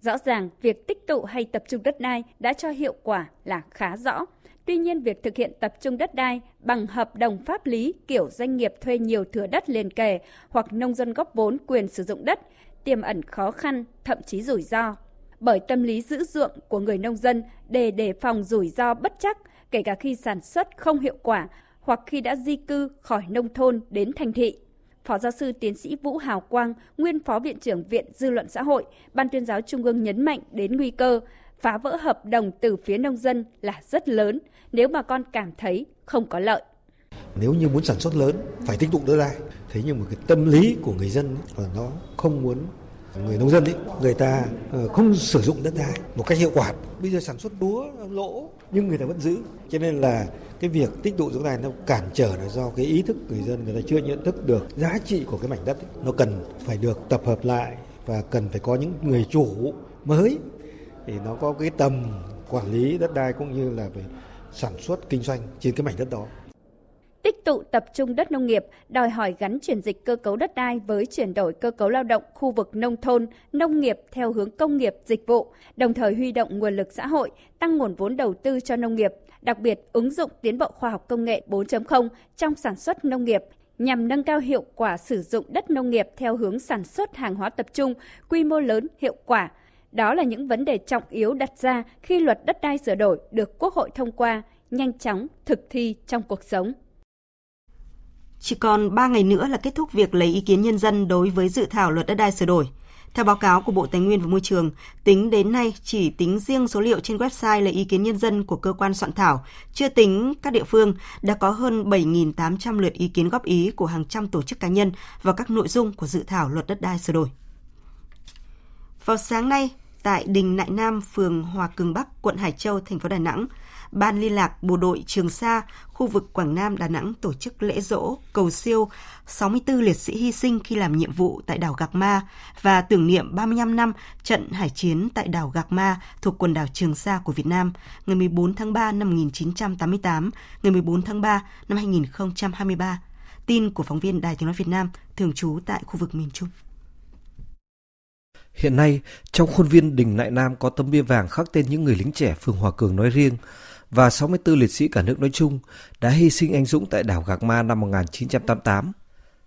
Rõ ràng, việc tích tụ hay tập trung đất đai đã cho hiệu quả là khá rõ. Tuy nhiên, việc thực hiện tập trung đất đai bằng hợp đồng pháp lý kiểu doanh nghiệp thuê nhiều thửa đất liền kề hoặc nông dân góp vốn quyền sử dụng đất tiềm ẩn khó khăn, thậm chí rủi ro. Bởi tâm lý giữ ruộng của người nông dân để đề phòng rủi ro bất chắc, kể cả khi sản xuất không hiệu quả hoặc khi đã di cư khỏi nông thôn đến thành thị. Phó giáo sư tiến sĩ Vũ Hào Quang, nguyên phó viện trưởng Viện Dư luận xã hội, Ban tuyên giáo Trung ương nhấn mạnh đến nguy cơ phá vỡ hợp đồng từ phía nông dân là rất lớn nếu bà con cảm thấy không có lợi. Nếu như muốn sản xuất lớn phải tích tụ đất đai, thế nhưng mà cái tâm lý của người dân là nó không muốn người nông dân ấy người ta ờ, không sử dụng đất đai một cách hiệu quả bây giờ sản xuất lúa lỗ nhưng người ta vẫn giữ cho nên là cái việc tích tụ dưỡng đài nó cản trở là do cái ý thức người dân người ta chưa nhận thức được giá trị của cái mảnh đất ấy. nó cần phải được tập hợp lại và cần phải có những người chủ mới thì nó có cái tầm quản lý đất đai cũng như là về sản xuất kinh doanh trên cái mảnh đất đó Tích tụ tập trung đất nông nghiệp đòi hỏi gắn chuyển dịch cơ cấu đất đai với chuyển đổi cơ cấu lao động khu vực nông thôn, nông nghiệp theo hướng công nghiệp, dịch vụ, đồng thời huy động nguồn lực xã hội, tăng nguồn vốn đầu tư cho nông nghiệp, đặc biệt ứng dụng tiến bộ khoa học công nghệ 4.0 trong sản xuất nông nghiệp nhằm nâng cao hiệu quả sử dụng đất nông nghiệp theo hướng sản xuất hàng hóa tập trung, quy mô lớn, hiệu quả. Đó là những vấn đề trọng yếu đặt ra khi luật đất đai sửa đổi được Quốc hội thông qua, nhanh chóng thực thi trong cuộc sống. Chỉ còn 3 ngày nữa là kết thúc việc lấy ý kiến nhân dân đối với dự thảo luật đất đai sửa đổi. Theo báo cáo của Bộ Tài nguyên và Môi trường, tính đến nay chỉ tính riêng số liệu trên website lấy ý kiến nhân dân của cơ quan soạn thảo, chưa tính các địa phương, đã có hơn 7.800 lượt ý kiến góp ý của hàng trăm tổ chức cá nhân vào các nội dung của dự thảo luật đất đai sửa đổi. Vào sáng nay, tại Đình Nại Nam, phường Hòa Cường Bắc, quận Hải Châu, thành phố Đà Nẵng, Ban liên lạc Bộ đội Trường Sa, khu vực Quảng Nam, Đà Nẵng tổ chức lễ dỗ cầu siêu 64 liệt sĩ hy sinh khi làm nhiệm vụ tại đảo Gạc Ma và tưởng niệm 35 năm trận hải chiến tại đảo Gạc Ma thuộc quần đảo Trường Sa của Việt Nam ngày 14 tháng 3 năm 1988, ngày 14 tháng 3 năm 2023. Tin của phóng viên Đài Tiếng nói Việt Nam thường trú tại khu vực miền Trung. Hiện nay, trong khuôn viên đình Nại Nam có tấm bia vàng khắc tên những người lính trẻ phường Hòa Cường nói riêng và 64 liệt sĩ cả nước nói chung đã hy sinh anh dũng tại đảo Gạc Ma năm 1988.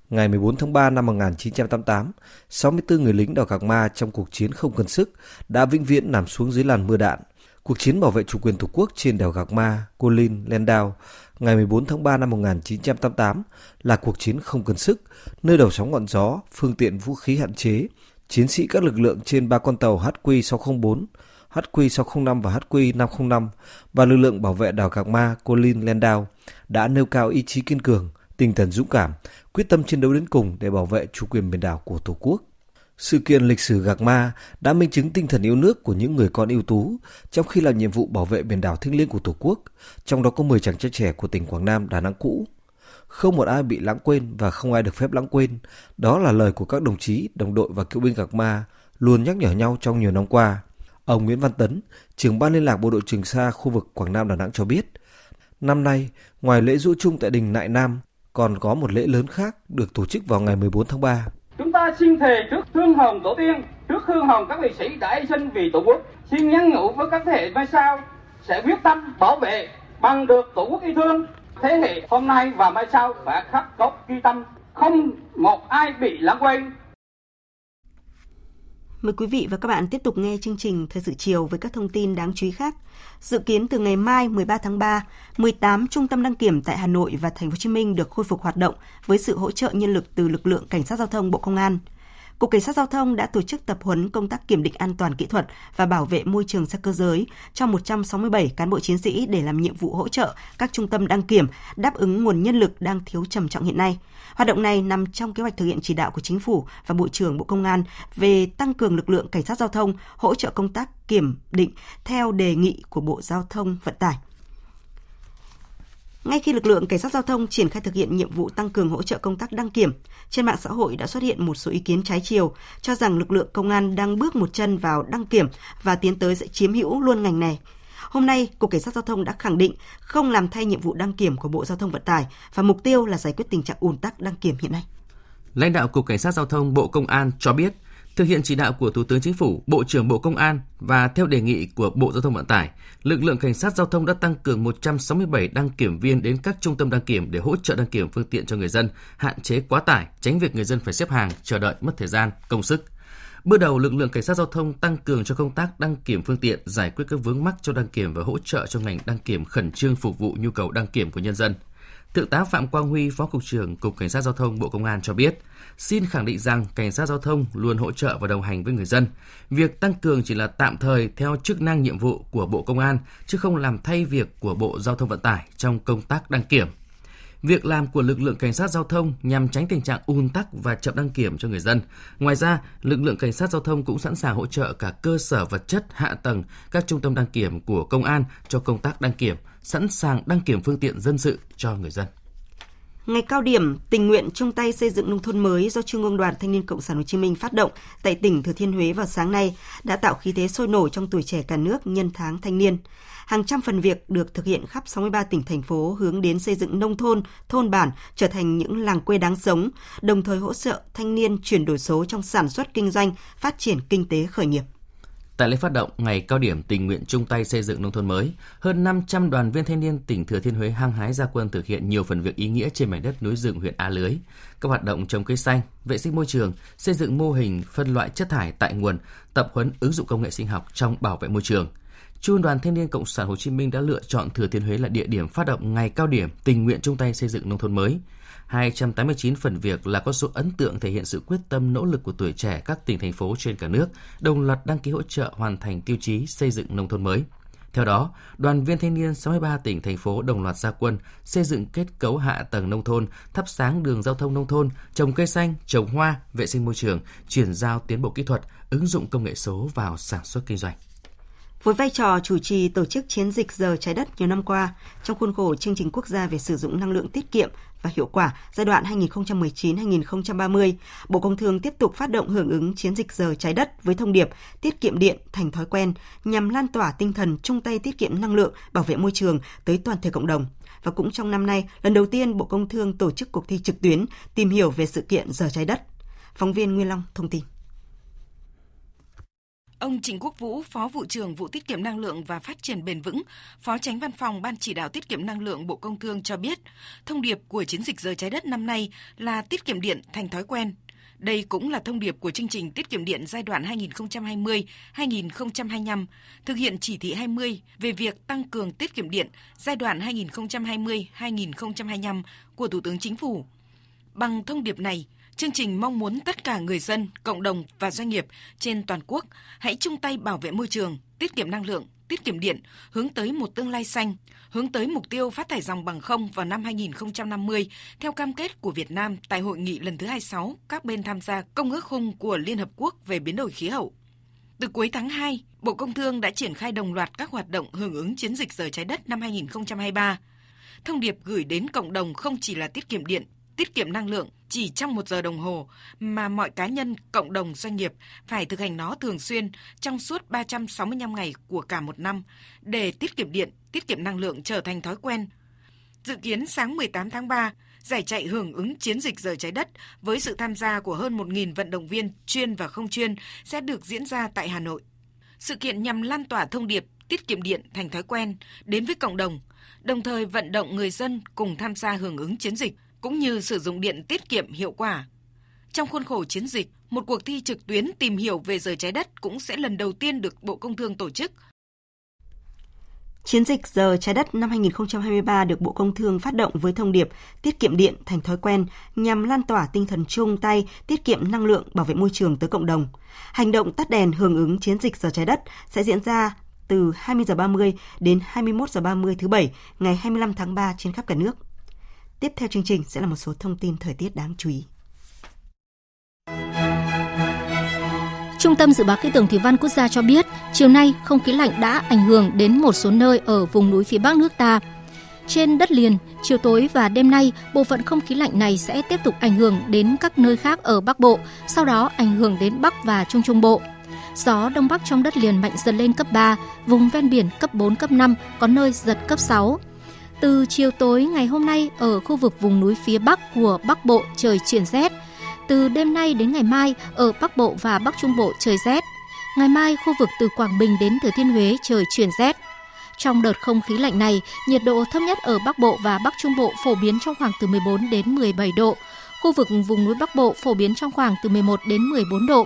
Ngày 14 tháng 3 năm 1988, 64 người lính đảo Gạc Ma trong cuộc chiến không cần sức đã vĩnh viễn nằm xuống dưới làn mưa đạn. Cuộc chiến bảo vệ chủ quyền Tổ quốc trên đảo Gạc Ma, Cô Linh, Landau ngày 14 tháng 3 năm 1988 là cuộc chiến không cần sức, nơi đầu sóng ngọn gió, phương tiện vũ khí hạn chế, chiến sĩ các lực lượng trên ba con tàu HQ604, HQ605 và HQ505 và lực lượng bảo vệ đảo Gạc Ma Colin Landau đã nêu cao ý chí kiên cường, tinh thần dũng cảm, quyết tâm chiến đấu đến cùng để bảo vệ chủ quyền biển đảo của Tổ quốc. Sự kiện lịch sử Gạc Ma đã minh chứng tinh thần yêu nước của những người con ưu tú trong khi làm nhiệm vụ bảo vệ biển đảo thiêng liêng của Tổ quốc, trong đó có 10 chàng trai trẻ của tỉnh Quảng Nam, Đà Nẵng cũ. Không một ai bị lãng quên và không ai được phép lãng quên. Đó là lời của các đồng chí, đồng đội và cựu binh Gạc Ma luôn nhắc nhở nhau trong nhiều năm qua. Ông Nguyễn Văn Tấn, trưởng ban liên lạc bộ đội Trường Sa khu vực Quảng Nam Đà Nẵng cho biết, năm nay, ngoài lễ rũ chung tại đình Nại Nam, còn có một lễ lớn khác được tổ chức vào ngày 14 tháng 3. Chúng ta xin thề trước hương hồng tổ tiên, trước hương hồng các liệt sĩ đã hy sinh vì Tổ quốc, xin nhắn nhủ với các thế hệ mai sau sẽ quyết tâm bảo vệ bằng được Tổ quốc yêu thương. Thế hệ hôm nay và mai sau phải khắc cốt ghi tâm, không một ai bị lãng quên mời quý vị và các bạn tiếp tục nghe chương trình Thời sự chiều với các thông tin đáng chú ý khác. Dự kiến từ ngày mai 13 tháng 3, 18 trung tâm đăng kiểm tại Hà Nội và Thành phố Hồ Chí Minh được khôi phục hoạt động với sự hỗ trợ nhân lực từ lực lượng cảnh sát giao thông Bộ Công an. Cục Cảnh sát Giao thông đã tổ chức tập huấn công tác kiểm định an toàn kỹ thuật và bảo vệ môi trường xe cơ giới cho 167 cán bộ chiến sĩ để làm nhiệm vụ hỗ trợ các trung tâm đăng kiểm, đáp ứng nguồn nhân lực đang thiếu trầm trọng hiện nay. Hoạt động này nằm trong kế hoạch thực hiện chỉ đạo của Chính phủ và Bộ trưởng Bộ Công an về tăng cường lực lượng cảnh sát giao thông hỗ trợ công tác kiểm định theo đề nghị của Bộ Giao thông Vận tải. Ngay khi lực lượng cảnh sát giao thông triển khai thực hiện nhiệm vụ tăng cường hỗ trợ công tác đăng kiểm, trên mạng xã hội đã xuất hiện một số ý kiến trái chiều cho rằng lực lượng công an đang bước một chân vào đăng kiểm và tiến tới sẽ chiếm hữu luôn ngành này. Hôm nay, Cục Cảnh sát Giao thông đã khẳng định không làm thay nhiệm vụ đăng kiểm của Bộ Giao thông Vận tải và mục tiêu là giải quyết tình trạng ùn tắc đăng kiểm hiện nay. Lãnh đạo Cục Cảnh sát Giao thông Bộ Công an cho biết, thực hiện chỉ đạo của Thủ tướng Chính phủ, Bộ trưởng Bộ Công an và theo đề nghị của Bộ Giao thông Vận tải, lực lượng cảnh sát giao thông đã tăng cường 167 đăng kiểm viên đến các trung tâm đăng kiểm để hỗ trợ đăng kiểm phương tiện cho người dân, hạn chế quá tải, tránh việc người dân phải xếp hàng, chờ đợi mất thời gian, công sức. Bước đầu, lực lượng cảnh sát giao thông tăng cường cho công tác đăng kiểm phương tiện, giải quyết các vướng mắc cho đăng kiểm và hỗ trợ cho ngành đăng kiểm khẩn trương phục vụ nhu cầu đăng kiểm của nhân dân. Thượng tá Phạm Quang Huy, Phó Cục trưởng Cục Cảnh sát Giao thông Bộ Công an cho biết, xin khẳng định rằng Cảnh sát Giao thông luôn hỗ trợ và đồng hành với người dân. Việc tăng cường chỉ là tạm thời theo chức năng nhiệm vụ của Bộ Công an, chứ không làm thay việc của Bộ Giao thông Vận tải trong công tác đăng kiểm. Việc làm của lực lượng cảnh sát giao thông nhằm tránh tình trạng ùn tắc và chậm đăng kiểm cho người dân. Ngoài ra, lực lượng cảnh sát giao thông cũng sẵn sàng hỗ trợ cả cơ sở vật chất, hạ tầng, các trung tâm đăng kiểm của công an cho công tác đăng kiểm, sẵn sàng đăng kiểm phương tiện dân sự cho người dân. Ngày cao điểm tình nguyện chung tay xây dựng nông thôn mới do Trung ương Đoàn Thanh niên Cộng sản Hồ Chí Minh phát động tại tỉnh Thừa Thiên Huế vào sáng nay đã tạo khí thế sôi nổi trong tuổi trẻ cả nước nhân tháng thanh niên. Hàng trăm phần việc được thực hiện khắp 63 tỉnh thành phố hướng đến xây dựng nông thôn, thôn bản trở thành những làng quê đáng sống, đồng thời hỗ trợ thanh niên chuyển đổi số trong sản xuất kinh doanh, phát triển kinh tế khởi nghiệp. Tại lễ phát động ngày cao điểm tình nguyện chung tay xây dựng nông thôn mới, hơn 500 đoàn viên thanh niên tỉnh Thừa Thiên Huế hăng hái ra quân thực hiện nhiều phần việc ý nghĩa trên mảnh đất núi rừng huyện A Lưới. Các hoạt động trồng cây xanh, vệ sinh môi trường, xây dựng mô hình phân loại chất thải tại nguồn, tập huấn ứng dụng công nghệ sinh học trong bảo vệ môi trường. Trung đoàn Thanh niên Cộng sản Hồ Chí Minh đã lựa chọn Thừa Thiên Huế là địa điểm phát động ngày cao điểm tình nguyện chung tay xây dựng nông thôn mới. 289 phần việc là con số ấn tượng thể hiện sự quyết tâm nỗ lực của tuổi trẻ các tỉnh thành phố trên cả nước, đồng loạt đăng ký hỗ trợ hoàn thành tiêu chí xây dựng nông thôn mới. Theo đó, đoàn viên thanh niên 63 tỉnh thành phố đồng loạt gia quân xây dựng kết cấu hạ tầng nông thôn, thắp sáng đường giao thông nông thôn, trồng cây xanh, trồng hoa, vệ sinh môi trường, chuyển giao tiến bộ kỹ thuật, ứng dụng công nghệ số vào sản xuất kinh doanh. Với vai trò chủ trì tổ chức chiến dịch giờ trái đất nhiều năm qua, trong khuôn khổ chương trình quốc gia về sử dụng năng lượng tiết kiệm và hiệu quả giai đoạn 2019-2030, Bộ Công Thương tiếp tục phát động hưởng ứng chiến dịch giờ trái đất với thông điệp tiết kiệm điện thành thói quen nhằm lan tỏa tinh thần chung tay tiết kiệm năng lượng, bảo vệ môi trường tới toàn thể cộng đồng. Và cũng trong năm nay, lần đầu tiên Bộ Công Thương tổ chức cuộc thi trực tuyến tìm hiểu về sự kiện giờ trái đất. Phóng viên Nguyên Long thông tin. Ông Trịnh Quốc Vũ, Phó vụ trưởng vụ tiết kiệm năng lượng và phát triển bền vững, Phó Tránh Văn phòng Ban chỉ đạo tiết kiệm năng lượng Bộ Công Thương cho biết, thông điệp của chiến dịch giờ trái đất năm nay là tiết kiệm điện thành thói quen. Đây cũng là thông điệp của chương trình tiết kiệm điện giai đoạn 2020-2025, thực hiện chỉ thị 20 về việc tăng cường tiết kiệm điện giai đoạn 2020-2025 của Thủ tướng Chính phủ. Bằng thông điệp này, Chương trình mong muốn tất cả người dân, cộng đồng và doanh nghiệp trên toàn quốc hãy chung tay bảo vệ môi trường, tiết kiệm năng lượng, tiết kiệm điện, hướng tới một tương lai xanh, hướng tới mục tiêu phát thải dòng bằng không vào năm 2050 theo cam kết của Việt Nam tại hội nghị lần thứ 26 các bên tham gia Công ước khung của Liên Hợp Quốc về biến đổi khí hậu. Từ cuối tháng 2, Bộ Công Thương đã triển khai đồng loạt các hoạt động hưởng ứng chiến dịch giờ trái đất năm 2023. Thông điệp gửi đến cộng đồng không chỉ là tiết kiệm điện, tiết kiệm năng lượng chỉ trong một giờ đồng hồ mà mọi cá nhân, cộng đồng, doanh nghiệp phải thực hành nó thường xuyên trong suốt 365 ngày của cả một năm để tiết kiệm điện, tiết kiệm năng lượng trở thành thói quen. Dự kiến sáng 18 tháng 3, giải chạy hưởng ứng chiến dịch rời trái đất với sự tham gia của hơn 1.000 vận động viên chuyên và không chuyên sẽ được diễn ra tại Hà Nội. Sự kiện nhằm lan tỏa thông điệp tiết kiệm điện thành thói quen đến với cộng đồng, đồng thời vận động người dân cùng tham gia hưởng ứng chiến dịch cũng như sử dụng điện tiết kiệm hiệu quả. Trong khuôn khổ chiến dịch, một cuộc thi trực tuyến tìm hiểu về giờ trái đất cũng sẽ lần đầu tiên được Bộ Công Thương tổ chức. Chiến dịch Giờ Trái Đất năm 2023 được Bộ Công Thương phát động với thông điệp tiết kiệm điện thành thói quen nhằm lan tỏa tinh thần chung tay tiết kiệm năng lượng bảo vệ môi trường tới cộng đồng. Hành động tắt đèn hưởng ứng chiến dịch Giờ Trái Đất sẽ diễn ra từ 20 giờ 30 đến 21 giờ 30 thứ Bảy ngày 25 tháng 3 trên khắp cả nước. Tiếp theo chương trình sẽ là một số thông tin thời tiết đáng chú ý. Trung tâm Dự báo Khí tượng Thủy văn Quốc gia cho biết, chiều nay không khí lạnh đã ảnh hưởng đến một số nơi ở vùng núi phía Bắc nước ta. Trên đất liền, chiều tối và đêm nay, bộ phận không khí lạnh này sẽ tiếp tục ảnh hưởng đến các nơi khác ở Bắc Bộ, sau đó ảnh hưởng đến Bắc và Trung Trung Bộ. Gió Đông Bắc trong đất liền mạnh dần lên cấp 3, vùng ven biển cấp 4, cấp 5, có nơi giật cấp 6. Từ chiều tối ngày hôm nay, ở khu vực vùng núi phía Bắc của Bắc Bộ trời chuyển rét, từ đêm nay đến ngày mai, ở Bắc Bộ và Bắc Trung Bộ trời rét. Ngày mai, khu vực từ Quảng Bình đến Thừa Thiên Huế trời chuyển rét. Trong đợt không khí lạnh này, nhiệt độ thấp nhất ở Bắc Bộ và Bắc Trung Bộ phổ biến trong khoảng từ 14 đến 17 độ. Khu vực vùng núi Bắc Bộ phổ biến trong khoảng từ 11 đến 14 độ.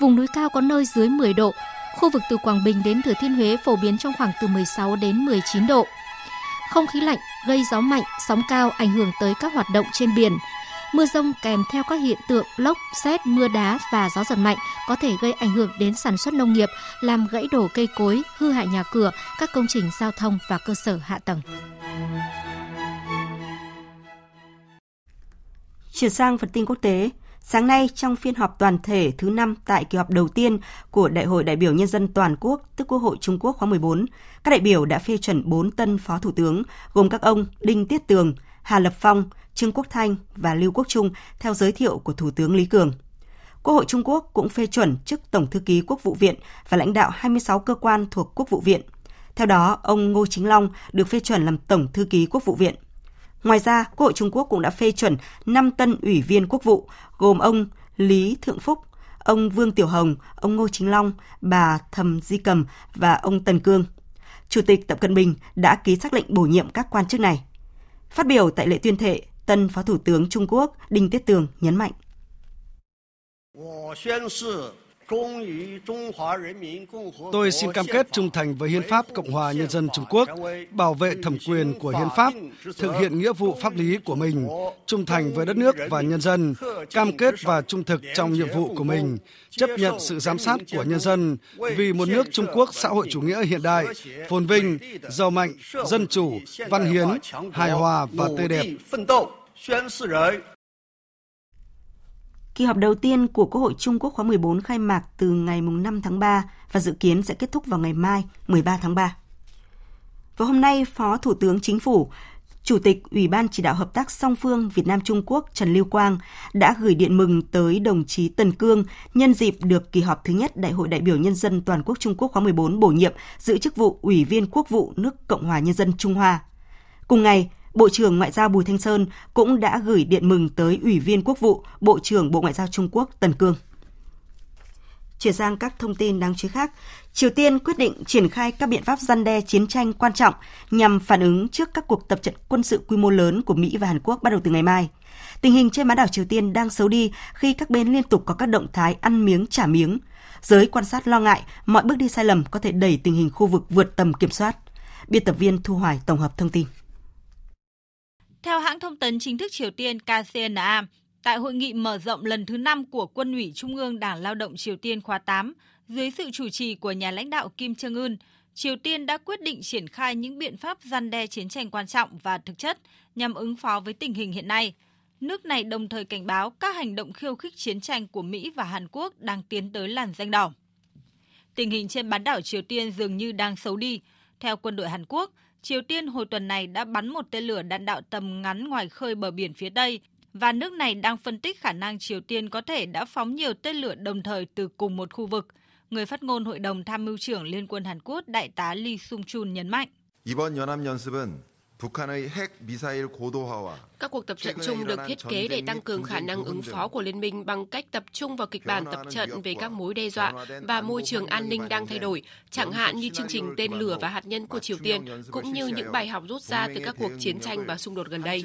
Vùng núi cao có nơi dưới 10 độ. Khu vực từ Quảng Bình đến Thừa Thiên Huế phổ biến trong khoảng từ 16 đến 19 độ. Không khí lạnh gây gió mạnh, sóng cao ảnh hưởng tới các hoạt động trên biển. Mưa rông kèm theo các hiện tượng lốc, xét, mưa đá và gió giật mạnh có thể gây ảnh hưởng đến sản xuất nông nghiệp, làm gãy đổ cây cối, hư hại nhà cửa, các công trình giao thông và cơ sở hạ tầng. Chuyển sang phần tin quốc tế, Sáng nay, trong phiên họp toàn thể thứ năm tại kỳ họp đầu tiên của Đại hội đại biểu Nhân dân toàn quốc, tức Quốc hội Trung Quốc khóa 14, các đại biểu đã phê chuẩn 4 tân phó thủ tướng, gồm các ông Đinh Tiết Tường, Hà Lập Phong, Trương Quốc Thanh và Lưu Quốc Trung theo giới thiệu của Thủ tướng Lý Cường. Quốc hội Trung Quốc cũng phê chuẩn chức Tổng thư ký Quốc vụ viện và lãnh đạo 26 cơ quan thuộc Quốc vụ viện. Theo đó, ông Ngô Chính Long được phê chuẩn làm Tổng thư ký Quốc vụ viện. Ngoài ra, Quốc hội Trung Quốc cũng đã phê chuẩn 5 tân ủy viên quốc vụ, gồm ông Lý Thượng Phúc, ông Vương Tiểu Hồng, ông Ngô Chính Long, bà Thầm Di Cầm và ông Tần Cương. Chủ tịch Tập Cận Bình đã ký xác lệnh bổ nhiệm các quan chức này. Phát biểu tại lễ tuyên thệ, tân Phó Thủ tướng Trung Quốc Đinh Tiết Tường nhấn mạnh. Tôi xin cam kết trung thành với Hiến pháp Cộng hòa Nhân dân Trung Quốc, bảo vệ thẩm quyền của Hiến pháp, thực hiện nghĩa vụ pháp lý của mình, trung thành với đất nước và nhân dân, cam kết và trung thực trong nhiệm vụ của mình, chấp nhận sự giám sát của nhân dân vì một nước Trung Quốc xã hội chủ nghĩa hiện đại, phồn vinh, giàu mạnh, dân chủ, văn hiến, hài hòa và tươi đẹp. Kỳ họp đầu tiên của Quốc hội Trung Quốc khóa 14 khai mạc từ ngày 5 tháng 3 và dự kiến sẽ kết thúc vào ngày mai 13 tháng 3. Và hôm nay, Phó Thủ tướng Chính phủ, Chủ tịch Ủy ban Chỉ đạo Hợp tác song phương Việt Nam Trung Quốc Trần Lưu Quang đã gửi điện mừng tới đồng chí Tần Cương nhân dịp được kỳ họp thứ nhất Đại hội đại biểu Nhân dân Toàn quốc Trung Quốc khóa 14 bổ nhiệm giữ chức vụ Ủy viên Quốc vụ nước Cộng hòa Nhân dân Trung Hoa. Cùng ngày, Bộ trưởng Ngoại giao Bùi Thanh Sơn cũng đã gửi điện mừng tới Ủy viên Quốc vụ, Bộ trưởng Bộ Ngoại giao Trung Quốc Tần Cương. Chuyển sang các thông tin đáng chú ý khác, Triều Tiên quyết định triển khai các biện pháp gian đe chiến tranh quan trọng nhằm phản ứng trước các cuộc tập trận quân sự quy mô lớn của Mỹ và Hàn Quốc bắt đầu từ ngày mai. Tình hình trên bán đảo Triều Tiên đang xấu đi khi các bên liên tục có các động thái ăn miếng trả miếng. Giới quan sát lo ngại mọi bước đi sai lầm có thể đẩy tình hình khu vực vượt tầm kiểm soát. Biên tập viên Thu Hoài tổng hợp thông tin. Theo hãng thông tấn chính thức Triều Tiên KCNA, tại hội nghị mở rộng lần thứ 5 của Quân ủy Trung ương Đảng Lao động Triều Tiên khóa 8, dưới sự chủ trì của nhà lãnh đạo Kim Jong Un, Triều Tiên đã quyết định triển khai những biện pháp gian đe chiến tranh quan trọng và thực chất nhằm ứng phó với tình hình hiện nay. Nước này đồng thời cảnh báo các hành động khiêu khích chiến tranh của Mỹ và Hàn Quốc đang tiến tới làn danh đỏ. Tình hình trên bán đảo Triều Tiên dường như đang xấu đi. Theo quân đội Hàn Quốc, Triều Tiên hồi tuần này đã bắn một tên lửa đạn đạo tầm ngắn ngoài khơi bờ biển phía Tây và nước này đang phân tích khả năng Triều Tiên có thể đã phóng nhiều tên lửa đồng thời từ cùng một khu vực. Người phát ngôn Hội đồng Tham mưu trưởng Liên quân Hàn Quốc Đại tá Lee Sung-chun nhấn mạnh. 이번 연합연습은 các cuộc tập trận chung được thiết kế để tăng cường khả năng ứng phó của liên minh bằng cách tập trung vào kịch bản tập trận về các mối đe dọa và môi trường an ninh đang thay đổi, chẳng hạn như chương trình tên lửa và hạt nhân của Triều Tiên, cũng như những bài học rút ra từ các cuộc chiến tranh và xung đột gần đây.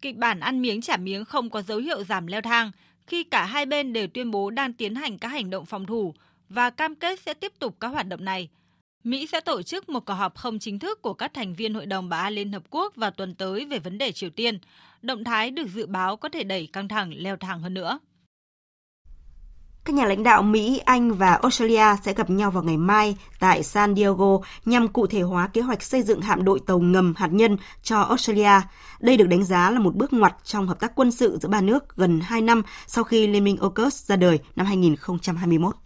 Kịch bản ăn miếng trả miếng không có dấu hiệu giảm leo thang khi cả hai bên đều tuyên bố đang tiến hành các hành động phòng thủ và cam kết sẽ tiếp tục các hoạt động này – Mỹ sẽ tổ chức một cuộc họp không chính thức của các thành viên Hội đồng Bảo an Liên Hợp Quốc vào tuần tới về vấn đề Triều Tiên. Động thái được dự báo có thể đẩy căng thẳng leo thang hơn nữa. Các nhà lãnh đạo Mỹ, Anh và Australia sẽ gặp nhau vào ngày mai tại San Diego nhằm cụ thể hóa kế hoạch xây dựng hạm đội tàu ngầm hạt nhân cho Australia. Đây được đánh giá là một bước ngoặt trong hợp tác quân sự giữa ba nước gần 2 năm sau khi Liên minh AUKUS ra đời năm 2021.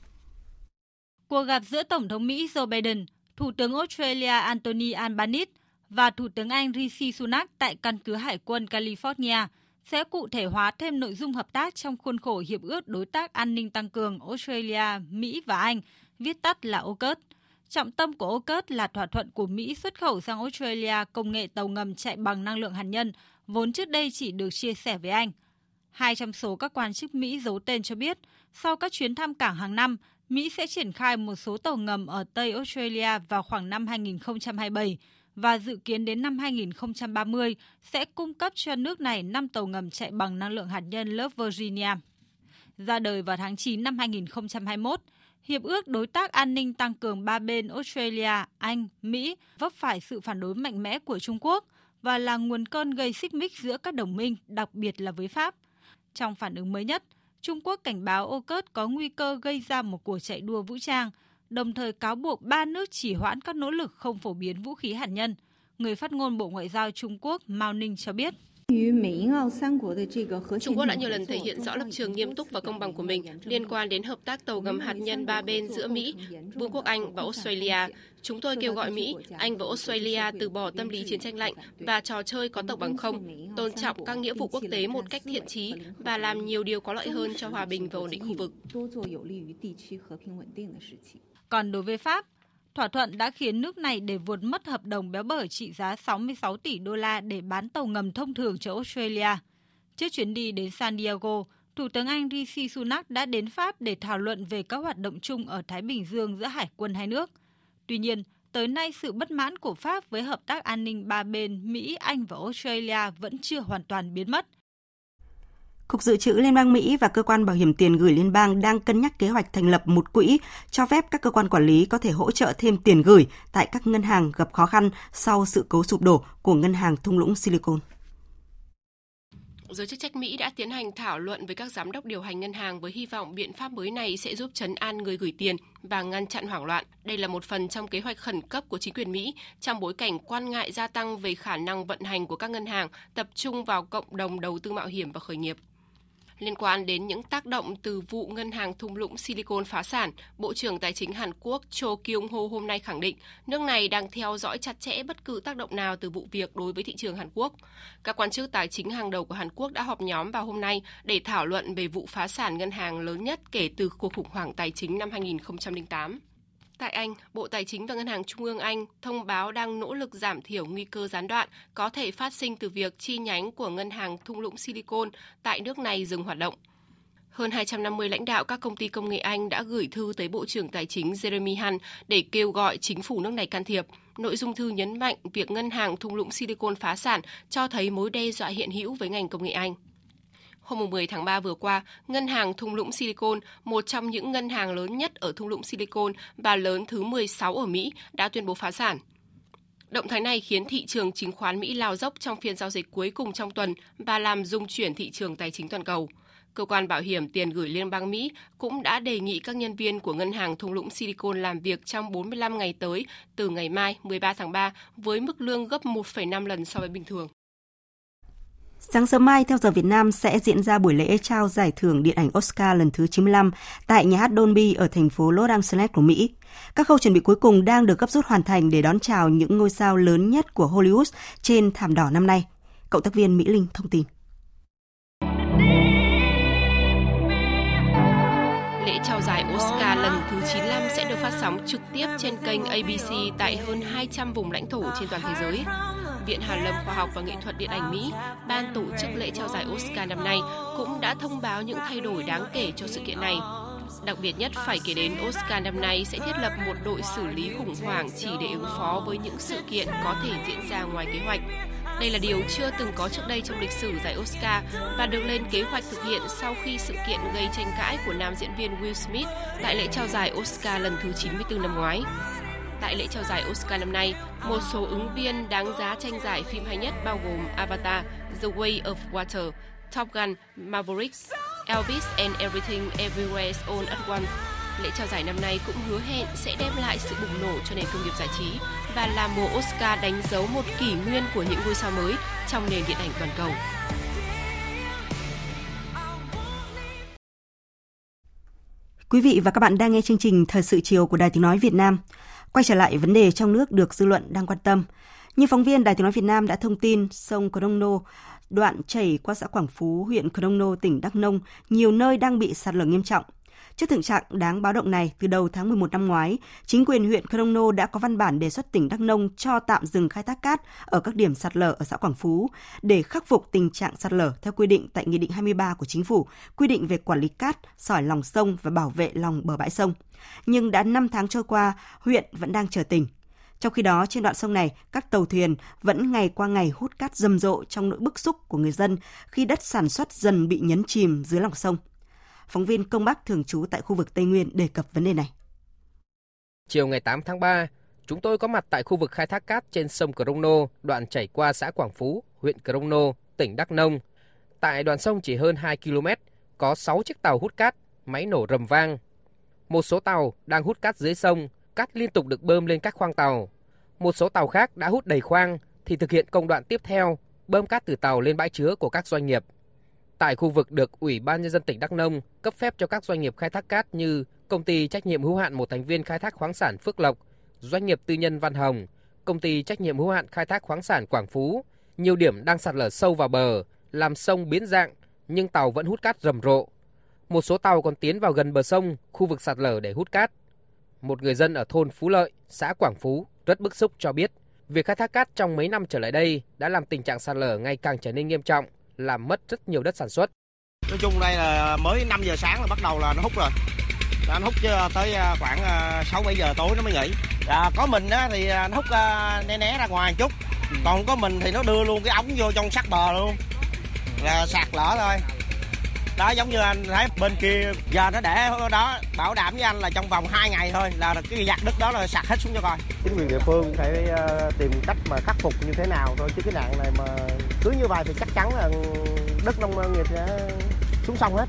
Cuộc gặp giữa Tổng thống Mỹ Joe Biden, Thủ tướng Australia Anthony Albanese và Thủ tướng Anh Rishi Sunak tại căn cứ Hải quân California sẽ cụ thể hóa thêm nội dung hợp tác trong khuôn khổ Hiệp ước Đối tác An ninh Tăng cường Australia, Mỹ và Anh, viết tắt là AUKUS. Trọng tâm của AUKUS là thỏa thuận của Mỹ xuất khẩu sang Australia công nghệ tàu ngầm chạy bằng năng lượng hạt nhân, vốn trước đây chỉ được chia sẻ với Anh. Hai trong số các quan chức Mỹ giấu tên cho biết, sau các chuyến thăm cảng hàng năm, Mỹ sẽ triển khai một số tàu ngầm ở Tây Australia vào khoảng năm 2027 và dự kiến đến năm 2030 sẽ cung cấp cho nước này 5 tàu ngầm chạy bằng năng lượng hạt nhân lớp Virginia. Ra đời vào tháng 9 năm 2021, Hiệp ước Đối tác An ninh tăng cường ba bên Australia, Anh, Mỹ vấp phải sự phản đối mạnh mẽ của Trung Quốc và là nguồn cơn gây xích mích giữa các đồng minh, đặc biệt là với Pháp. Trong phản ứng mới nhất, Trung Quốc cảnh báo AUKUS có nguy cơ gây ra một cuộc chạy đua vũ trang, đồng thời cáo buộc ba nước chỉ hoãn các nỗ lực không phổ biến vũ khí hạt nhân. Người phát ngôn Bộ Ngoại giao Trung Quốc Mao Ninh cho biết. Trung Quốc đã nhiều lần thể hiện rõ lập trường nghiêm túc và công bằng của mình liên quan đến hợp tác tàu ngầm hạt nhân ba bên giữa Mỹ, Vương quốc Anh và Australia. Chúng tôi kêu gọi Mỹ, Anh và Australia từ bỏ tâm lý chiến tranh lạnh và trò chơi có tàu bằng không, tôn trọng các nghĩa vụ quốc tế một cách thiện trí và làm nhiều điều có lợi hơn cho hòa bình và ổn định khu vực. Còn đối với Pháp, Thỏa thuận đã khiến nước này để vượt mất hợp đồng béo bở trị giá 66 tỷ đô la để bán tàu ngầm thông thường cho Australia. Trước chuyến đi đến San Diego, Thủ tướng Anh Rishi Sunak đã đến Pháp để thảo luận về các hoạt động chung ở Thái Bình Dương giữa hải quân hai nước. Tuy nhiên, tới nay sự bất mãn của Pháp với hợp tác an ninh ba bên Mỹ, Anh và Australia vẫn chưa hoàn toàn biến mất. Cục Dự trữ Liên bang Mỹ và Cơ quan Bảo hiểm tiền gửi liên bang đang cân nhắc kế hoạch thành lập một quỹ cho phép các cơ quan quản lý có thể hỗ trợ thêm tiền gửi tại các ngân hàng gặp khó khăn sau sự cố sụp đổ của ngân hàng thung lũng Silicon giới chức trách Mỹ đã tiến hành thảo luận với các giám đốc điều hành ngân hàng với hy vọng biện pháp mới này sẽ giúp chấn an người gửi tiền và ngăn chặn hoảng loạn. Đây là một phần trong kế hoạch khẩn cấp của chính quyền Mỹ trong bối cảnh quan ngại gia tăng về khả năng vận hành của các ngân hàng tập trung vào cộng đồng đầu tư mạo hiểm và khởi nghiệp. Liên quan đến những tác động từ vụ ngân hàng thung lũng Silicon phá sản, Bộ trưởng Tài chính Hàn Quốc Cho Kyung Ho hôm nay khẳng định nước này đang theo dõi chặt chẽ bất cứ tác động nào từ vụ việc đối với thị trường Hàn Quốc. Các quan chức tài chính hàng đầu của Hàn Quốc đã họp nhóm vào hôm nay để thảo luận về vụ phá sản ngân hàng lớn nhất kể từ cuộc khủng hoảng tài chính năm 2008. Tại Anh, Bộ Tài chính và Ngân hàng Trung ương Anh thông báo đang nỗ lực giảm thiểu nguy cơ gián đoạn có thể phát sinh từ việc chi nhánh của ngân hàng thung lũng Silicon tại nước này dừng hoạt động. Hơn 250 lãnh đạo các công ty công nghệ Anh đã gửi thư tới Bộ trưởng Tài chính Jeremy Hunt để kêu gọi chính phủ nước này can thiệp. Nội dung thư nhấn mạnh việc ngân hàng thung lũng Silicon phá sản cho thấy mối đe dọa hiện hữu với ngành công nghệ Anh. Hôm 10 tháng 3 vừa qua, Ngân hàng Thung lũng Silicon, một trong những ngân hàng lớn nhất ở Thung lũng Silicon và lớn thứ 16 ở Mỹ, đã tuyên bố phá sản. Động thái này khiến thị trường chứng khoán Mỹ lao dốc trong phiên giao dịch cuối cùng trong tuần và làm rung chuyển thị trường tài chính toàn cầu. Cơ quan bảo hiểm tiền gửi liên bang Mỹ cũng đã đề nghị các nhân viên của ngân hàng thung lũng Silicon làm việc trong 45 ngày tới từ ngày mai 13 tháng 3 với mức lương gấp 1,5 lần so với bình thường. Sáng sớm mai, theo giờ Việt Nam, sẽ diễn ra buổi lễ trao giải thưởng điện ảnh Oscar lần thứ 95 tại nhà hát Dolby ở thành phố Los Angeles của Mỹ. Các khâu chuẩn bị cuối cùng đang được gấp rút hoàn thành để đón chào những ngôi sao lớn nhất của Hollywood trên thảm đỏ năm nay. Cộng tác viên Mỹ Linh thông tin. Lễ trao giải sóng trực tiếp trên kênh ABC tại hơn 200 vùng lãnh thổ trên toàn thế giới. Viện Hàn lâm Khoa học và Nghệ thuật Điện ảnh Mỹ, ban tổ chức lễ trao giải Oscar năm nay, cũng đã thông báo những thay đổi đáng kể cho sự kiện này. Đặc biệt nhất phải kể đến Oscar năm nay sẽ thiết lập một đội xử lý khủng hoảng chỉ để ứng phó với những sự kiện có thể diễn ra ngoài kế hoạch. Đây là điều chưa từng có trước đây trong lịch sử giải Oscar và được lên kế hoạch thực hiện sau khi sự kiện gây tranh cãi của nam diễn viên Will Smith tại lễ trao giải Oscar lần thứ 94 năm ngoái. Tại lễ trao giải Oscar năm nay, một số ứng viên đáng giá tranh giải phim hay nhất bao gồm Avatar, The Way of Water, Top Gun, Maverick, Elvis and Everything Everywhere All at Once. Lễ trao giải năm nay cũng hứa hẹn sẽ đem lại sự bùng nổ cho nền công nghiệp giải trí và là mùa Oscar đánh dấu một kỷ nguyên của những ngôi sao mới trong nền điện ảnh toàn cầu. Quý vị và các bạn đang nghe chương trình Thời sự chiều của Đài Tiếng Nói Việt Nam. Quay trở lại vấn đề trong nước được dư luận đang quan tâm. Như phóng viên Đài Tiếng Nói Việt Nam đã thông tin, sông Crono, đoạn chảy qua xã Quảng Phú, huyện Crono, tỉnh Đắk Nông, nhiều nơi đang bị sạt lở nghiêm trọng. Trước thực trạng đáng báo động này, từ đầu tháng 11 năm ngoái, chính quyền huyện Crono đã có văn bản đề xuất tỉnh Đắk Nông cho tạm dừng khai thác cát ở các điểm sạt lở ở xã Quảng Phú để khắc phục tình trạng sạt lở theo quy định tại Nghị định 23 của Chính phủ, quy định về quản lý cát, sỏi lòng sông và bảo vệ lòng bờ bãi sông. Nhưng đã 5 tháng trôi qua, huyện vẫn đang chờ tỉnh. Trong khi đó, trên đoạn sông này, các tàu thuyền vẫn ngày qua ngày hút cát rầm rộ trong nỗi bức xúc của người dân khi đất sản xuất dần bị nhấn chìm dưới lòng sông. Phóng viên Công Bắc thường trú tại khu vực Tây Nguyên đề cập vấn đề này. Chiều ngày 8 tháng 3, chúng tôi có mặt tại khu vực khai thác cát trên sông Crono, đoạn chảy qua xã Quảng Phú, huyện Crono, tỉnh Đắk Nông. Tại đoạn sông chỉ hơn 2 km, có 6 chiếc tàu hút cát, máy nổ rầm vang. Một số tàu đang hút cát dưới sông, cát liên tục được bơm lên các khoang tàu. Một số tàu khác đã hút đầy khoang thì thực hiện công đoạn tiếp theo, bơm cát từ tàu lên bãi chứa của các doanh nghiệp. Tại khu vực được Ủy ban nhân dân tỉnh Đắk Nông cấp phép cho các doanh nghiệp khai thác cát như công ty trách nhiệm hữu hạn một thành viên khai thác khoáng sản Phước Lộc, doanh nghiệp tư nhân Văn Hồng, công ty trách nhiệm hữu hạn khai thác khoáng sản Quảng Phú, nhiều điểm đang sạt lở sâu vào bờ, làm sông biến dạng nhưng tàu vẫn hút cát rầm rộ. Một số tàu còn tiến vào gần bờ sông, khu vực sạt lở để hút cát. Một người dân ở thôn Phú Lợi, xã Quảng Phú rất bức xúc cho biết, việc khai thác cát trong mấy năm trở lại đây đã làm tình trạng sạt lở ngày càng trở nên nghiêm trọng, làm mất rất nhiều đất sản xuất. Nói chung đây là mới 5 giờ sáng là bắt đầu là nó hút rồi. Nó hút chứ tới à, khoảng 6 à, 7 giờ tối nó mới nghỉ. À, có mình á thì nó hút né né ra ngoài một chút. Còn có mình thì nó đưa luôn cái ống vô trong sắc bờ luôn. Là sạt lở thôi đó giống như anh thấy bên kia giờ nó để đó bảo đảm với anh là trong vòng 2 ngày thôi là cái giặt đất đó là sạt hết xuống cho coi. Chính quyền địa phương phải ờ, tìm cách mà khắc phục như thế nào thôi chứ cái nạn này mà cứ như vậy thì chắc chắn là đất nông nghiệp sẽ xuống sông hết.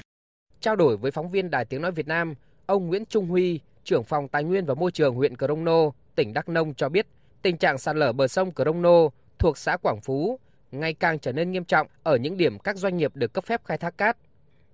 Trao đổi với phóng viên Đài Tiếng Nói Việt Nam, ông Nguyễn Trung Huy, trưởng phòng Tài nguyên và Môi trường huyện Crono, tỉnh Đắk Nông cho biết tình trạng sạt lở bờ sông Crono thuộc xã Quảng Phú ngày càng trở nên nghiêm trọng ở những điểm các doanh nghiệp được cấp phép khai thác cát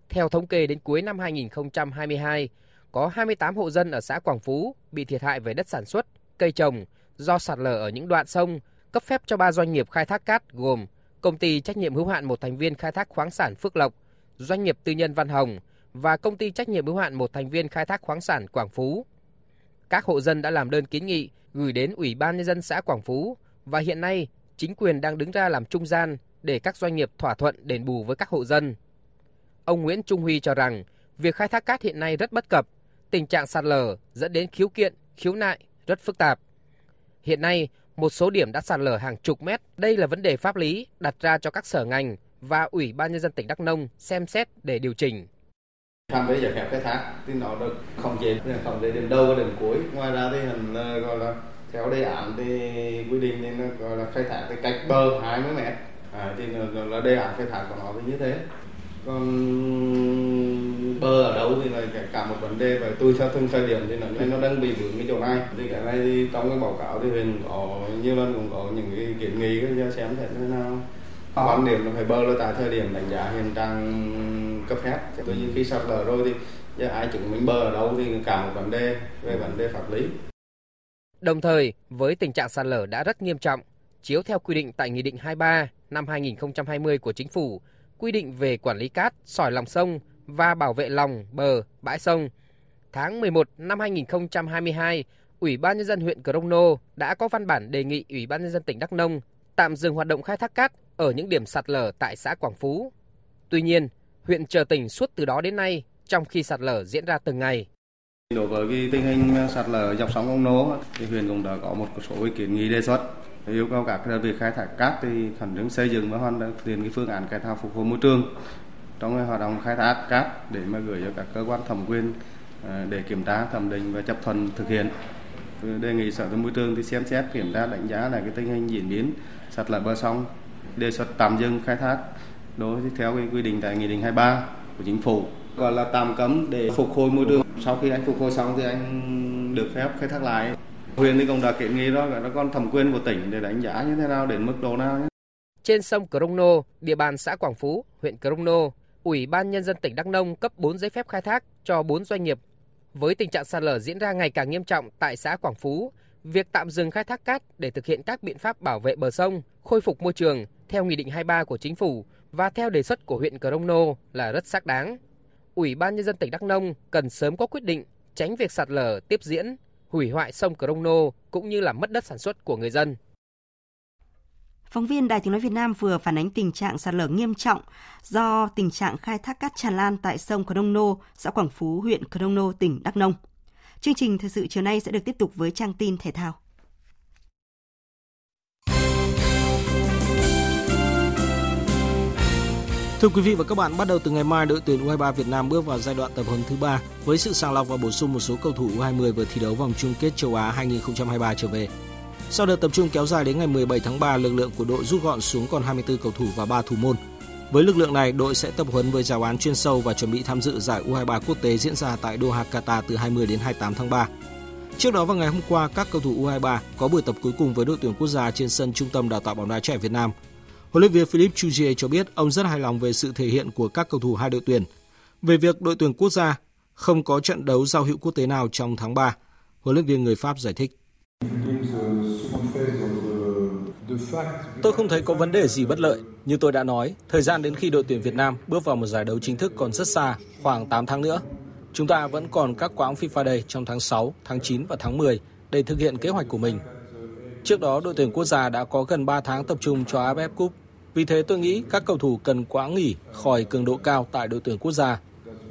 theo thống kê đến cuối năm 2022, có 28 hộ dân ở xã Quảng Phú bị thiệt hại về đất sản xuất, cây trồng do sạt lở ở những đoạn sông, cấp phép cho 3 doanh nghiệp khai thác cát gồm công ty trách nhiệm hữu hạn một thành viên khai thác khoáng sản Phước Lộc, doanh nghiệp tư nhân Văn Hồng và công ty trách nhiệm hữu hạn một thành viên khai thác khoáng sản Quảng Phú. Các hộ dân đã làm đơn kiến nghị gửi đến Ủy ban nhân dân xã Quảng Phú và hiện nay chính quyền đang đứng ra làm trung gian để các doanh nghiệp thỏa thuận đền bù với các hộ dân. Ông Nguyễn Trung Huy cho rằng việc khai thác cát hiện nay rất bất cập, tình trạng sạt lở dẫn đến khiếu kiện, khiếu nại rất phức tạp. Hiện nay, một số điểm đã sạt lở hàng chục mét. Đây là vấn đề pháp lý đặt ra cho các sở ngành và Ủy ban nhân dân tỉnh Đắk Nông xem xét để điều chỉnh. tham với giải phép khai thác thì nó được không chế không chế đến đâu và đến cuối. Ngoài ra thì hình ờ, gọi là theo đề án thì quy định thì nó gọi là khai thác cái cách bờ 20 mét. À, thì là đề án khai thác của nó thì như thế còn bơ ở đâu thì là cả một vấn đề và tôi theo từng thời điểm thì nó nó đang bị vướng cái chỗ này. Thì cái này thì trong cái báo cáo thì huyện có nhiều lần cũng có những cái kiến nghị cho xem thế nào. Quan điểm là phải bơ là tại thời điểm đánh giá hiện trạng cấp phép. Tuy nhiên khi sạt lở rồi thì giờ ai chứng minh bơ ở đâu thì cả một vấn đề về vấn đề pháp lý. Đồng thời, với tình trạng sạt lở đã rất nghiêm trọng, chiếu theo quy định tại Nghị định 23 năm 2020 của Chính phủ quy định về quản lý cát, sỏi lòng sông và bảo vệ lòng, bờ, bãi sông. Tháng 11 năm 2022, Ủy ban nhân dân huyện Crono đã có văn bản đề nghị Ủy ban nhân dân tỉnh Đắk Nông tạm dừng hoạt động khai thác cát ở những điểm sạt lở tại xã Quảng Phú. Tuy nhiên, huyện chờ tỉnh suốt từ đó đến nay trong khi sạt lở diễn ra từng ngày. Đối với cái tình hình sạt lở dọc sông Ông Nô thì huyện cũng đã có một số ý kiến nghị đề xuất yêu cầu các đơn vị khai thác cát thì khẩn trương xây dựng và hoàn thiện cái phương án cải tạo phục hồi môi trường. Trong hoạt động khai thác cát để mà gửi cho các cơ quan thẩm quyền ờ, để kiểm tra, thẩm định và chấp thuận thực hiện. Đề nghị sở tài môi trường thì xem xét kiểm tra, đánh giá lại cái tình hình diễn biến, sạt lở bờ sông, đề xuất tạm dừng khai thác đối với theo cái quy định tại nghị định 23 của chính phủ. Gọi là tạm cấm để phục hồi môi trường. Sau khi anh phục hồi xong thì anh được phép khai thác lại huyện thì cũng đã kiến nghị đó nó còn thẩm quyền của tỉnh để đánh giá như thế nào đến mức độ nào nhé. Trên sông Crono, địa bàn xã Quảng Phú, huyện Crono, Ủy ban Nhân dân tỉnh Đắk Nông cấp 4 giấy phép khai thác cho 4 doanh nghiệp. Với tình trạng sạt lở diễn ra ngày càng nghiêm trọng tại xã Quảng Phú, việc tạm dừng khai thác cát để thực hiện các biện pháp bảo vệ bờ sông, khôi phục môi trường theo Nghị định 23 của Chính phủ và theo đề xuất của huyện Crono là rất xác đáng. Ủy ban Nhân dân tỉnh Đắk Nông cần sớm có quyết định tránh việc sạt lở tiếp diễn, hủy hoại sông Crono cũng như là mất đất sản xuất của người dân. Phóng viên Đài Tiếng Nói Việt Nam vừa phản ánh tình trạng sạt lở nghiêm trọng do tình trạng khai thác cát tràn lan tại sông Crono, xã Quảng Phú, huyện Crono, tỉnh Đắk Nông. Chương trình thời sự chiều nay sẽ được tiếp tục với trang tin thể thao. Thưa quý vị và các bạn, bắt đầu từ ngày mai, đội tuyển U23 Việt Nam bước vào giai đoạn tập huấn thứ ba với sự sàng lọc và bổ sung một số cầu thủ U20 vừa thi đấu vòng chung kết châu Á 2023 trở về. Sau đợt tập trung kéo dài đến ngày 17 tháng 3, lực lượng của đội rút gọn xuống còn 24 cầu thủ và 3 thủ môn. Với lực lượng này, đội sẽ tập huấn với giáo án chuyên sâu và chuẩn bị tham dự giải U23 quốc tế diễn ra tại Doha, Qatar từ 20 đến 28 tháng 3. Trước đó vào ngày hôm qua, các cầu thủ U23 có buổi tập cuối cùng với đội tuyển quốc gia trên sân Trung tâm Đào tạo bóng đá trẻ Việt Nam. Huấn luyện viên Philippe Chuzier cho biết ông rất hài lòng về sự thể hiện của các cầu thủ hai đội tuyển. Về việc đội tuyển quốc gia không có trận đấu giao hữu quốc tế nào trong tháng 3, huấn luyện viên người Pháp giải thích. Tôi không thấy có vấn đề gì bất lợi. Như tôi đã nói, thời gian đến khi đội tuyển Việt Nam bước vào một giải đấu chính thức còn rất xa, khoảng 8 tháng nữa. Chúng ta vẫn còn các quãng FIFA Day trong tháng 6, tháng 9 và tháng 10 để thực hiện kế hoạch của mình. Trước đó, đội tuyển quốc gia đã có gần 3 tháng tập trung cho AFF Cup. Vì thế tôi nghĩ các cầu thủ cần quãng nghỉ khỏi cường độ cao tại đội tuyển quốc gia.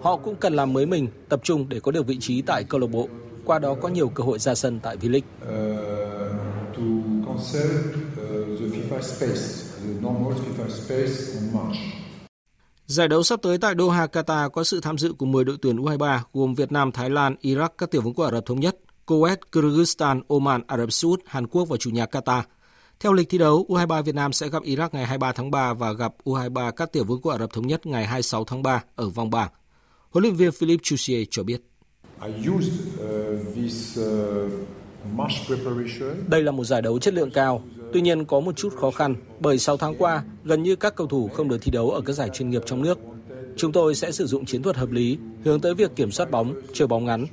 Họ cũng cần làm mới mình, tập trung để có được vị trí tại câu lạc bộ, qua đó có nhiều cơ hội ra sân tại V-League. Giải đấu sắp tới tại Doha, Qatar có sự tham dự của 10 đội tuyển U23 gồm Việt Nam, Thái Lan, Iraq, các tiểu vương quốc Ả Rập Thống Nhất, Kuwait, Kyrgyzstan, Oman, Ả Rập Xê Út, Hàn Quốc và chủ nhà Qatar. Theo lịch thi đấu, U23 Việt Nam sẽ gặp Iraq ngày 23 tháng 3 và gặp U23 các tiểu vương quốc Ả Rập Thống Nhất ngày 26 tháng 3 ở vòng bảng. Huấn luyện viên Philippe Chusier cho biết. Đây là một giải đấu chất lượng cao, tuy nhiên có một chút khó khăn bởi 6 tháng qua, gần như các cầu thủ không được thi đấu ở các giải chuyên nghiệp trong nước. Chúng tôi sẽ sử dụng chiến thuật hợp lý, hướng tới việc kiểm soát bóng, chơi bóng ngắn.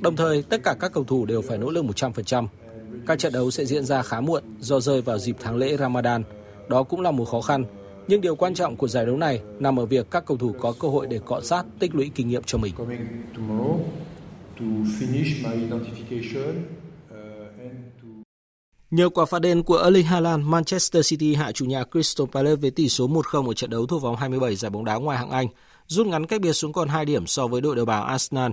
Đồng thời, tất cả các cầu thủ đều phải nỗ lực 100%. Các trận đấu sẽ diễn ra khá muộn do rơi vào dịp tháng lễ Ramadan. Đó cũng là một khó khăn, nhưng điều quan trọng của giải đấu này nằm ở việc các cầu thủ có cơ hội để cọ sát, tích lũy kinh nghiệm cho mình. Nhờ quả phạt đền của Erling Haaland, Manchester City hạ chủ nhà Crystal Palace với tỷ số 1-0 ở trận đấu thuộc vòng 27 giải bóng đá ngoại hạng Anh, rút ngắn cách biệt xuống còn 2 điểm so với đội đầu bảng Arsenal.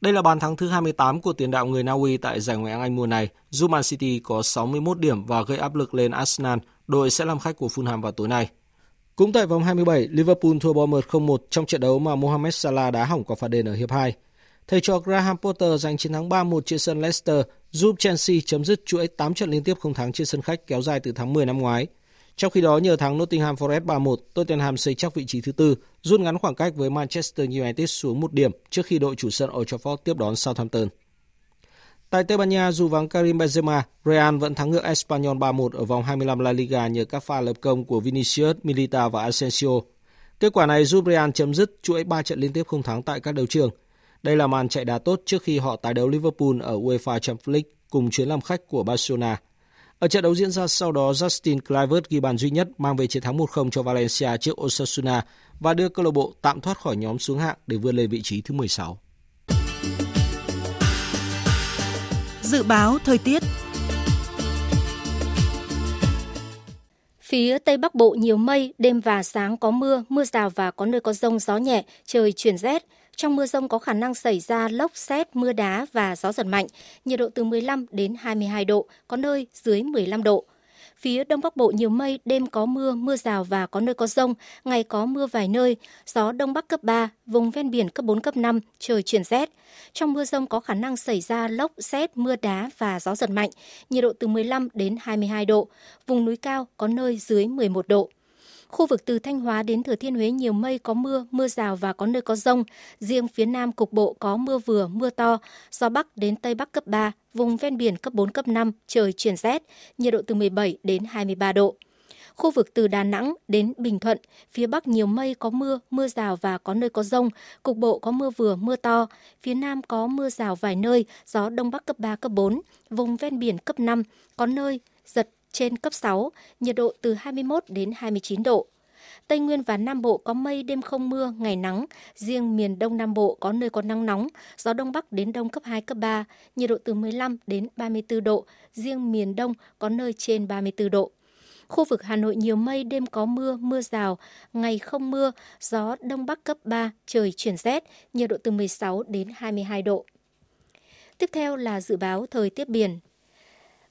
Đây là bàn thắng thứ 28 của tiền đạo người Na Uy tại giải Ngoại hạng Anh mùa này, giúp Man City có 61 điểm và gây áp lực lên Arsenal, đội sẽ làm khách của Fulham vào tối nay. Cũng tại vòng 27, Liverpool thua Bournemouth 0-1 trong trận đấu mà Mohamed Salah đá hỏng quả phạt đền ở hiệp 2. Thầy trò Graham Potter giành chiến thắng 3-1 trên sân Leicester, giúp Chelsea chấm dứt chuỗi 8 trận liên tiếp không thắng trên sân khách kéo dài từ tháng 10 năm ngoái. Trong khi đó, nhờ thắng Nottingham Forest 3-1, Tottenham xây chắc vị trí thứ tư, rút ngắn khoảng cách với Manchester United xuống một điểm trước khi đội chủ sân Old Trafford tiếp đón Southampton. Tại Tây Ban Nha, dù vắng Karim Benzema, Real vẫn thắng ngược Espanyol 3-1 ở vòng 25 La Liga nhờ các pha lập công của Vinicius, Milita và Asensio. Kết quả này giúp Real chấm dứt chuỗi 3 trận liên tiếp không thắng tại các đấu trường. Đây là màn chạy đá tốt trước khi họ tái đấu Liverpool ở UEFA Champions League cùng chuyến làm khách của Barcelona. Ở trận đấu diễn ra sau đó, Justin Kluivert ghi bàn duy nhất mang về chiến thắng 1-0 cho Valencia trước Osasuna và đưa câu lạc bộ tạm thoát khỏi nhóm xuống hạng để vươn lên vị trí thứ 16. Dự báo thời tiết Phía Tây Bắc Bộ nhiều mây, đêm và sáng có mưa, mưa rào và có nơi có rông gió nhẹ, trời chuyển rét. Trong mưa rông có khả năng xảy ra lốc xét, mưa đá và gió giật mạnh, nhiệt độ từ 15 đến 22 độ, có nơi dưới 15 độ. Phía Đông Bắc Bộ nhiều mây, đêm có mưa, mưa rào và có nơi có rông, ngày có mưa vài nơi, gió Đông Bắc cấp 3, vùng ven biển cấp 4, cấp 5, trời chuyển rét. Trong mưa rông có khả năng xảy ra lốc, xét, mưa đá và gió giật mạnh, nhiệt độ từ 15 đến 22 độ, vùng núi cao có nơi dưới 11 độ. Khu vực từ Thanh Hóa đến Thừa Thiên Huế nhiều mây có mưa, mưa rào và có nơi có rông. Riêng phía Nam cục bộ có mưa vừa, mưa to, gió Bắc đến Tây Bắc cấp 3, vùng ven biển cấp 4, cấp 5, trời chuyển rét, nhiệt độ từ 17 đến 23 độ. Khu vực từ Đà Nẵng đến Bình Thuận, phía Bắc nhiều mây có mưa, mưa rào và có nơi có rông, cục bộ có mưa vừa, mưa to. Phía Nam có mưa rào vài nơi, gió Đông Bắc cấp 3, cấp 4, vùng ven biển cấp 5, có nơi giật trên cấp 6, nhiệt độ từ 21 đến 29 độ. Tây Nguyên và Nam Bộ có mây đêm không mưa, ngày nắng. Riêng miền Đông Nam Bộ có nơi có nắng nóng, gió Đông Bắc đến Đông cấp 2, cấp 3, nhiệt độ từ 15 đến 34 độ. Riêng miền Đông có nơi trên 34 độ. Khu vực Hà Nội nhiều mây, đêm có mưa, mưa rào, ngày không mưa, gió Đông Bắc cấp 3, trời chuyển rét, nhiệt độ từ 16 đến 22 độ. Tiếp theo là dự báo thời tiết biển.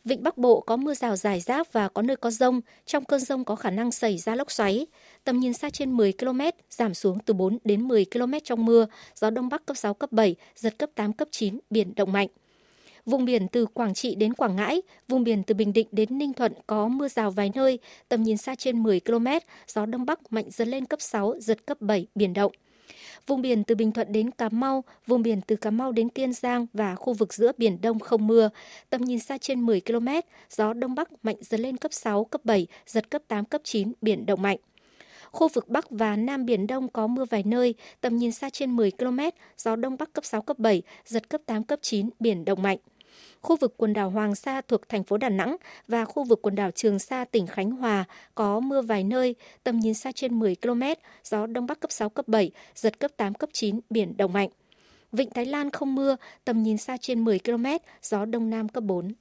Vịnh Bắc Bộ có mưa rào rải rác và có nơi có rông. Trong cơn rông có khả năng xảy ra lốc xoáy. Tầm nhìn xa trên 10 km, giảm xuống từ 4 đến 10 km trong mưa. Gió Đông Bắc cấp 6, cấp 7, giật cấp 8, cấp 9, biển động mạnh. Vùng biển từ Quảng Trị đến Quảng Ngãi, vùng biển từ Bình Định đến Ninh Thuận có mưa rào vài nơi, tầm nhìn xa trên 10 km, gió Đông Bắc mạnh dần lên cấp 6, giật cấp 7, biển động. Vùng biển từ Bình Thuận đến Cà Mau, vùng biển từ Cà Mau đến Kiên Giang và khu vực giữa Biển Đông không mưa. Tầm nhìn xa trên 10 km, gió Đông Bắc mạnh dần lên cấp 6, cấp 7, giật cấp 8, cấp 9, biển động mạnh. Khu vực Bắc và Nam Biển Đông có mưa vài nơi, tầm nhìn xa trên 10 km, gió Đông Bắc cấp 6, cấp 7, giật cấp 8, cấp 9, biển động mạnh khu vực quần đảo Hoàng Sa thuộc thành phố Đà Nẵng và khu vực quần đảo Trường Sa tỉnh Khánh Hòa có mưa vài nơi, tầm nhìn xa trên 10 km, gió Đông Bắc cấp 6, cấp 7, giật cấp 8, cấp 9, biển động mạnh. Vịnh Thái Lan không mưa, tầm nhìn xa trên 10 km, gió Đông Nam cấp 4.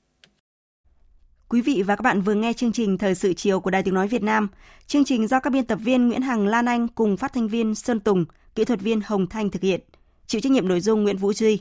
Quý vị và các bạn vừa nghe chương trình Thời sự chiều của Đài Tiếng Nói Việt Nam. Chương trình do các biên tập viên Nguyễn Hằng Lan Anh cùng phát thanh viên Sơn Tùng, kỹ thuật viên Hồng Thanh thực hiện. Chịu trách nhiệm nội dung Nguyễn Vũ Duy.